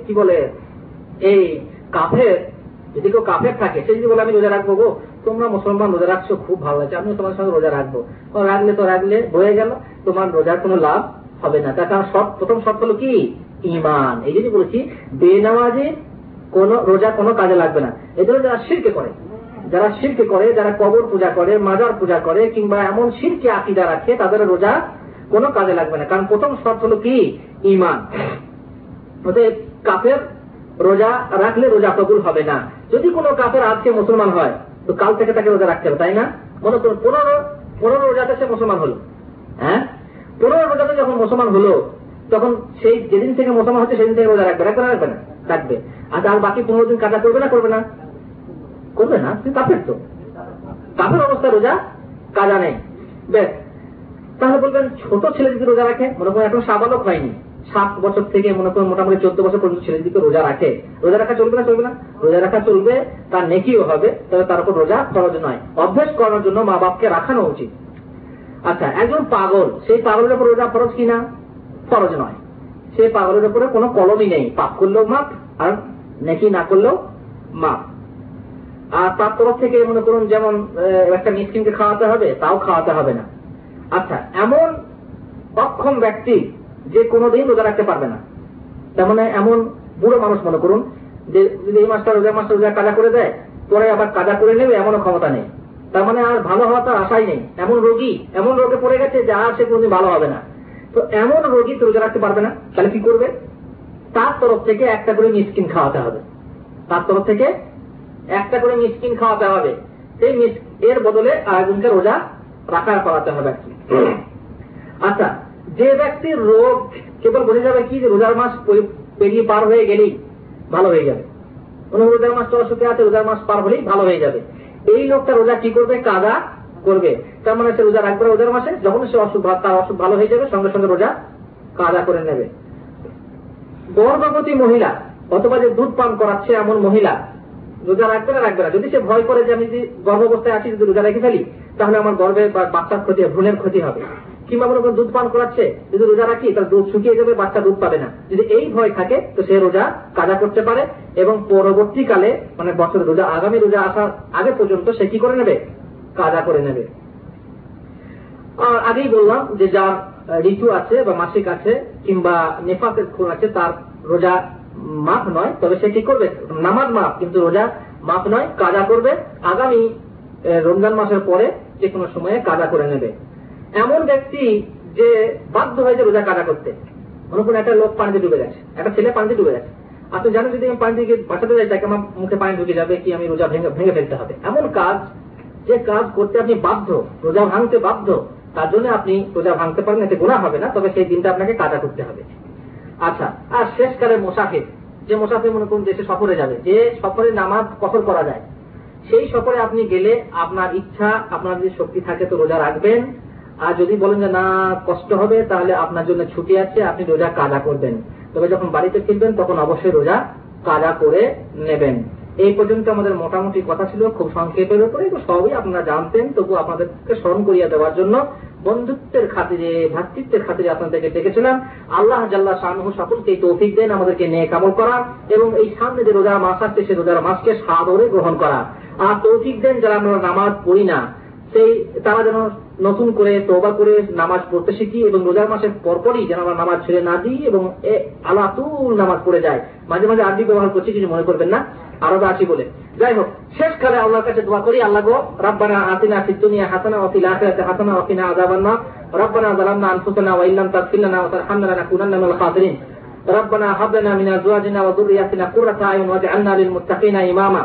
কি বলে, এই কাফের, যদি কেউ কাফের থাকে, সে যদি বলে, আমি রোজা রাখব গো, তোমরা মুসলমান রোজা রাখছো, খুব ভালো লাগছে, আমিও তোমার সঙ্গে রোজা রাখব। রাখলে তো রাখলে বয়ে গেল, তোমার রোজার কোনো লাভ হবে না। তার কারণ সব প্রথম শর্ত হলো কি? ইমান এই যদি বলেছি, বেনামাজি কোন, রোজা কোনো কাজে লাগবে না। জন্য যারা শিরকে করে, যারা শিরকে করে, যারা কবর পূজা করে, মাজার পূজা করে, কিংবা এমন শিরকে আকিদা রাখে, তাদের রোজা কোনো কাজে লাগবে না। কারণ প্রথম শর্ত হলো কি? ইমান অতএব কাফের রোজা রাখলে রোজা কবুল হবে না। যদি কোনো কাফের আজকে মুসলমান হয়, তো কাল থেকে তাকে রোজা রাখতে হবে, তাই না? মনে করুন, পনেরো পনেরো রোজাতে সে মুসলমান হলো। হ্যাঁ? পনেরো রোজাতে যখন মুসলমান হলো, তখন সেই যেদিন থেকে মুসলমান হচ্ছে, সেদিন থেকে রোজা রাখবে রাখবে রাখবে না, রাখবে। আর আর বাকি পনেরো দিন কাজা করবে না করবে না? করবে না তুই কাফের তো। কাফের অবস্থা, রোজা, কাজা নেই। বেশ, তাহলে বলবেন, ছোট ছেলে যদি রোজা রাখে, মনে করেন এখন সাবালক হয়নি। সাত বছর থেকে মনে করেন মোটামুটি চোদ্দ বছর পর্যন্ত ছেলে দিকে রোজা রাখে। রোজা রাখা চলবে না চলবে না? রোজা রাখা চলবে তার নেকিও হবে, তবে তার উপর রোজা খরচ নয়। অভ্যেস করানোর জন্য মা বাপকে রাখানো উচিত। আচ্ছা একজন পাগল, সেই পাগলের উপর রোজা ফরজ কিনা? ফরজ নয়। সেই পাগলের উপরে কোনো কলমই নেই। পাপ করলেও মাপ, আর নেকি না করলেও মাপ। আর তার তরফ থেকে মনে করুন যেমন একটা মিসকিনকে খাওয়াতে হবে, তাও খাওয়াতে হবে না। আচ্ছা এমন অক্ষম ব্যক্তি যে কোনোদিন রোজা রাখতে পারবে না। তার মানে এমন বুড়ো মানুষ, মনে করুন, যে যদি এই মাসটা রোজা মাসটা রোজা কাজা করে দেয়, পরে আবার কাজা করে নেবে, এমনও ক্ষমতা নেই। তার মানে আর ভালো হওয়া তার আশাই নেই। এমন রোগী, এমন রোগে পড়ে গেছে যে আর সে কোনোদিন ভালো হবে না। তো এমন রোগী তো রোজা রাখতে পারবে না। তাহলে কি করবে? তার তরফ থেকে একটা করে মিসকিন খাওয়াতে হবে। তার তরফ থেকে একটা করে মিসকিন খাওয়াতে হবে। সেই এর বদলে আরেকজনকে রোজা রাখা করাতে হবে আচ্ছা যে ব্যক্তির রোগ, কেবল বোঝা যাবে কি যে রোজার মাস পেরিয়ে পার হয়ে গেলেই ভালো হয়ে যাবে। কোনো রোজার মাস অসুখে আছে, রোজার মাস পার হলেই ভালো হয়ে যাবে। এই লোকটা রোজা কি করবে? কাদা করবে। তার মানে সে রোজা রাখবে রোজার মাসে, যখন সে অসুখ তার অসুখ ভালো হয়ে যাবে, সঙ্গে সঙ্গে রোজা কাদা করে নেবে। গর্ভবতী মহিলা অথবা যে দুধ পান করাচ্ছে এমন মহিলা রোজা রাখবে না রাখবে না। যদি সে ভয় করে যে আমি যদি গর্ভাবস্থায় আছি, যদি রোজা রেখে ফেলি, তাহলে আমার গর্ভে বাচ্চার ক্ষতি, ভ্রূণের ক্ষতি হবে। কিংবা মনে করুন দুধ পান করাচ্ছে, যদি রোজা রাখি তার দুধ শুকিয়ে যাবে, বাচ্চা দুধ পাবে না। যদি এই ভয় থাকে, তো সে রোজা কাজা করতে পারে এবং পরবর্তীকালে মানে বছর রোজা, আগামী রোজা আসার আগে পর্যন্ত সে কি করে নেবে? কাজা করে নেবে। আর আগেই বললাম যে যার ঋতু আছে বা মাসিক আছে কিংবা নেফাসের খুন আছে, তার রোজা মাফ নয়, তবে সে কি করবে? নামাজ মাফ, কিন্তু রোজা মাফ নয়, কাজা করবে। আগামী রমজান মাসের পরে যে কোনো সময়ে কাজা করে নেবে। এমন ব্যক্তি যে বাধ্য হয়েছে রোজা কাজা করতে। মনে করুন একটা লোক পানিতে ডুবে গেছে, একটা ছেলে পানিতে ডুবে গেছে। আপনি জানেন যদি আমি পানি থেকে বাঁচাতে যাই, তাকে আমার মুখে পানি ঢুকে যাবে কি আমি রোজা ভেঙে ভেঙে ফেলতে হবে? এমন কাজ, যে কাজ করতে আপনি বাধ্য, রোজা ভাঙতে বাধ্য, তার জন্য আপনি রোজা ভাঙতে পারেন, এতে গোনা হবে না, তবে সেই দিনটা আপনাকে কাজা করতে হবে। আচ্ছা আর শেষকালে মোসাফির যে মোসাফির মনে করুন দেশে সফরে যাবে, যে সফরে নামাজ কফর করা যায়, সেই সফরে আপনি গেলে আপনার ইচ্ছা, আপনার যদি শক্তি থাকে তো রোজা রাখবেন। আর যদি বলেন যে না, কষ্ট হবে, তাহলে আপনার জন্য ছুটি আছে, আপনি রোজা কাজা করবেন। তবে যখন বাড়িতে ফিরবেন, তখন অবশ্যই রোজা কাজা করে নেবেন। এই পর্যন্ত আমাদের মোটামুটি কথা ছিল, খুব সংক্ষেপের উপরে সবই আপনারা জানতেন তবু আপনাদেরকে স্মরণ করিয়া দেওয়ার জন্য বন্ধুত্বের খাতিরে, ভ্রাতৃত্বের খাতিরে আপনাদেরকে ডেকেছিলাম। আল্লাহ জাল্লাহ শাহু সকলকে তৌফিক দেন, আমাদেরকে নিয়ে কামল করা এবং এই সামনে যে রোজার মাস আসছে, সে রোজার মাসকে সাদরে গ্রহণ করা। আর তৌফিক দেন যারা আমরা নামাজ পড়ি না। সেই তারা যেন নতুন করে তোবা করে নামাজ পড়তে শিখি এবং রোজার মাসের পরপরই যেন আমরা নামাজ ছেড়ে না দিই এবং আলাতুল নামাজ পড়ে যায় মাঝে মাঝে আরবি ব্যবহার করছি কিছু মনে করবেন না আরবে আছি বলে যাই হোক শেষকালে আল্লাহর কাছে দোয়া করি আল্লাহ গো রব্বানা আতিনা ফিদ দুনিয়া হাসানা ওয়া ফিল আখিরাতি হাসানা ওয়া কিনা আযাবান নার রব্বানা যালামনা আনফুসানা ওয়া ইল্লাম তাগফির লানা ওয়া তারহামনা লানাকুনান্না মিনাল খাসিরিন ربنا هب لنا من ازواجنا وذرياتنا قرة اعين واجعلنا للمتقين اماما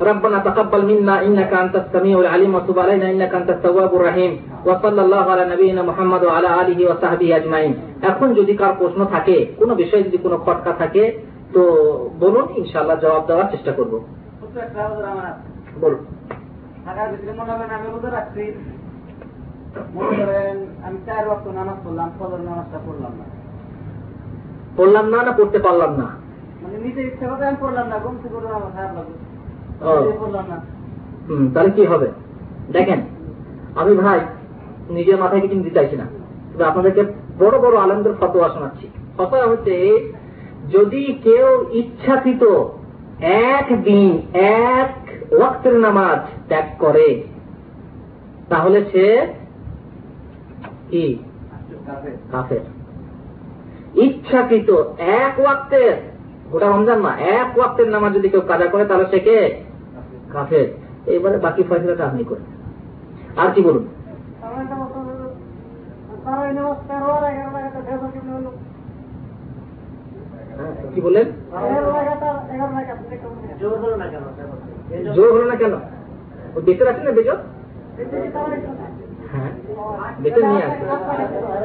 ربنا تقبل منا انك انت السميع العليم وتب علينا انك انت التواب الرحيم وصلى الله على نبينا محمد وعلى اله وصحبه اجمعين এখন যদি কার প্রশ্ন থাকে কোনো বিষয়ে যদি কোনো খটকা থাকে তো বলুন ইনশাআল্লাহ জবাব দেওয়ার চেষ্টা করব বলুন ঢাকার ভিতরে মনে করেন আমি রোজা রাখছি মনে করেন আমি চার ওয়াক্ত নামাজ পড়লাম ফজর নামাজটা পড়লাম না পড়লাম না না পড়তে পারলাম না মানে নিজে ইচ্ছা করে আমি পড়লাম না ঘুম থেকে উঠে আমার খারাপ লাগবে ও। নিজে পড়লাম না তাহলে কি হবে? দেখেন, আমি ভাই নিজের মাথায় কিছু দিতে চাইছি না। তবে আপনাদেরকে বড় বড় আনন্দের ফতোয়া শোনাচ্ছি। ফতোয়া হচ্ছে যদি কেউ ইচ্ছাকৃত একদিন এক ওয়াক্তের নামাজ ত্যাগ করে, তাহলে সে কি? কাফের। ইচ্ছাকৃত এক ওয়াক্তের, গোটা রমজান না এক ওয়াক্তের নামাজ যদি কেউ কাজা করে, তাহলে সে কে? কাফের। এবারে বাকি ফয়সলাটা আপনি করেন। আর কি বলুন? হ্যাঁ, কি হলো? জোর হলো না কেন? ও বেঁচে আছে না বেজর। হ্যাঁ বেঁচে নিয়ে আসবে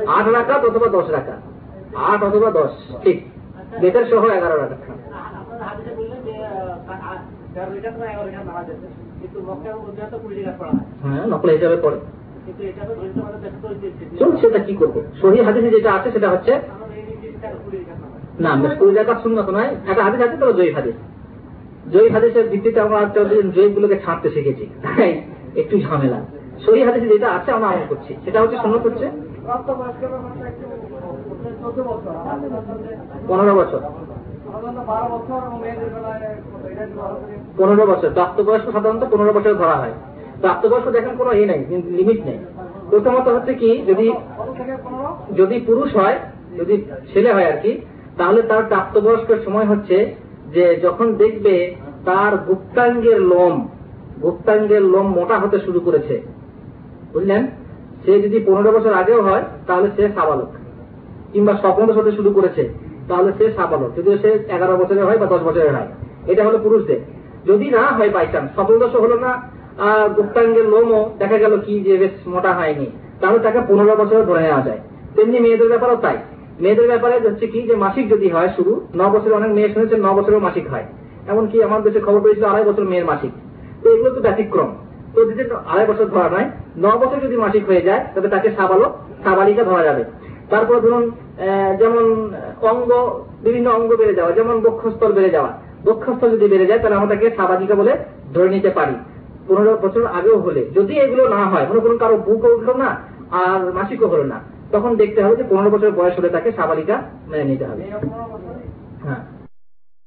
আট রাখাত অথবা দশ রাখাত আট অথবা দশ ঠিক। বেতের সহ এগারো রাখাত হয়। সেটা কি করব? সহি হাদিসে যেটা আছে সেটা হচ্ছে কুড়ি না নয়। একটা হাদিস আছে তো জয়ী হাদিস। জয়ী হাদিসের ভিত্তিতে আমরা জয়ী গুলোকে ছাড়তে শিখেছি। তাই একটু ঝামেলা। সহি হাদিসে যেটা আছে আমরা আমল করছি। সেটা হচ্ছে আমাদের হচ্ছে পনেরো বছর। পনেরো বছর। প্রাপ্তবয়স্ক সাধারণত পনেরো বছর ধরা হয়। প্রাপ্তবয়স্ক দেখেন কোনো ইয়ে নেই লিমিট নেই। প্রথমত হচ্ছে কি যদি যদি পুরুষ হয় যদি ছেলে হয় আর কি তাহলে তার প্রাপ্তবয়স্কের সময় হচ্ছে যে যখন দেখবে তার গুপ্তাঙ্গের লোম গুপ্তাঙ্গের লোম মোটা হতে শুরু করেছে। বুঝলেন? সে যদি পনেরো বছর আগেও হয় তাহলে সে সাবালক কিংবা স্বপ্নদোষ হতে শুরু করেছে। তাহলে সে সাবালক যদিও সে এগারো বছরের হয় বা দশ বছরের হয়। এটা হলো পুরুষদের। যদি না হয় বাই চান্স স্বপ্নদোষ হলো না গুপ্তাঙ্গের লোমও দেখা গেল কি যে বেশ মোটা হয়নি, তাহলে তাকে পনেরো বছর ধরে নেওয়া যায়। তেমনি মেয়েদের ব্যাপারেও তাই। মেয়েদের ব্যাপারে হচ্ছে কি যে মাসিক যদি হয় শুরু ন বছরে অনেক মেয়ে শুনেছে ন বছরেও মাসিক হয়। এমনকি আমার দেশে খবর পেয়েছিল আড়াই বছর মেয়ের মাসিক। তো এগুলো তো ব্যতিক্রম। তো যদি আড়াই বছর ধরা নয়, ন বছর যদি মাসিক হয়ে যায়, তবে তাকে সাবালক সাবালিকা ধরা যাবে। তারপর ধরুন যেমন অঙ্গ বিভিন্ন অঙ্গ বেড়ে যাওয়া যেমন বক্ষস্থল বেড়ে যাওয়া। বক্ষস্থল যদি বেড়ে যায় তাহলে আমরা তাকে সাবালিকা বলে ধরে নিতে পারি। পনেরো বছর আগেও হলে। যদি এগুলো না হয় মনে করুন কারও বুক উঠল না আর মাসিকও হলো না তখন দেখতে হবে যে পনেরো বছর বয়স হলে তাকে সাবালিকা মেনে নিতে হবে। হ্যাঁ।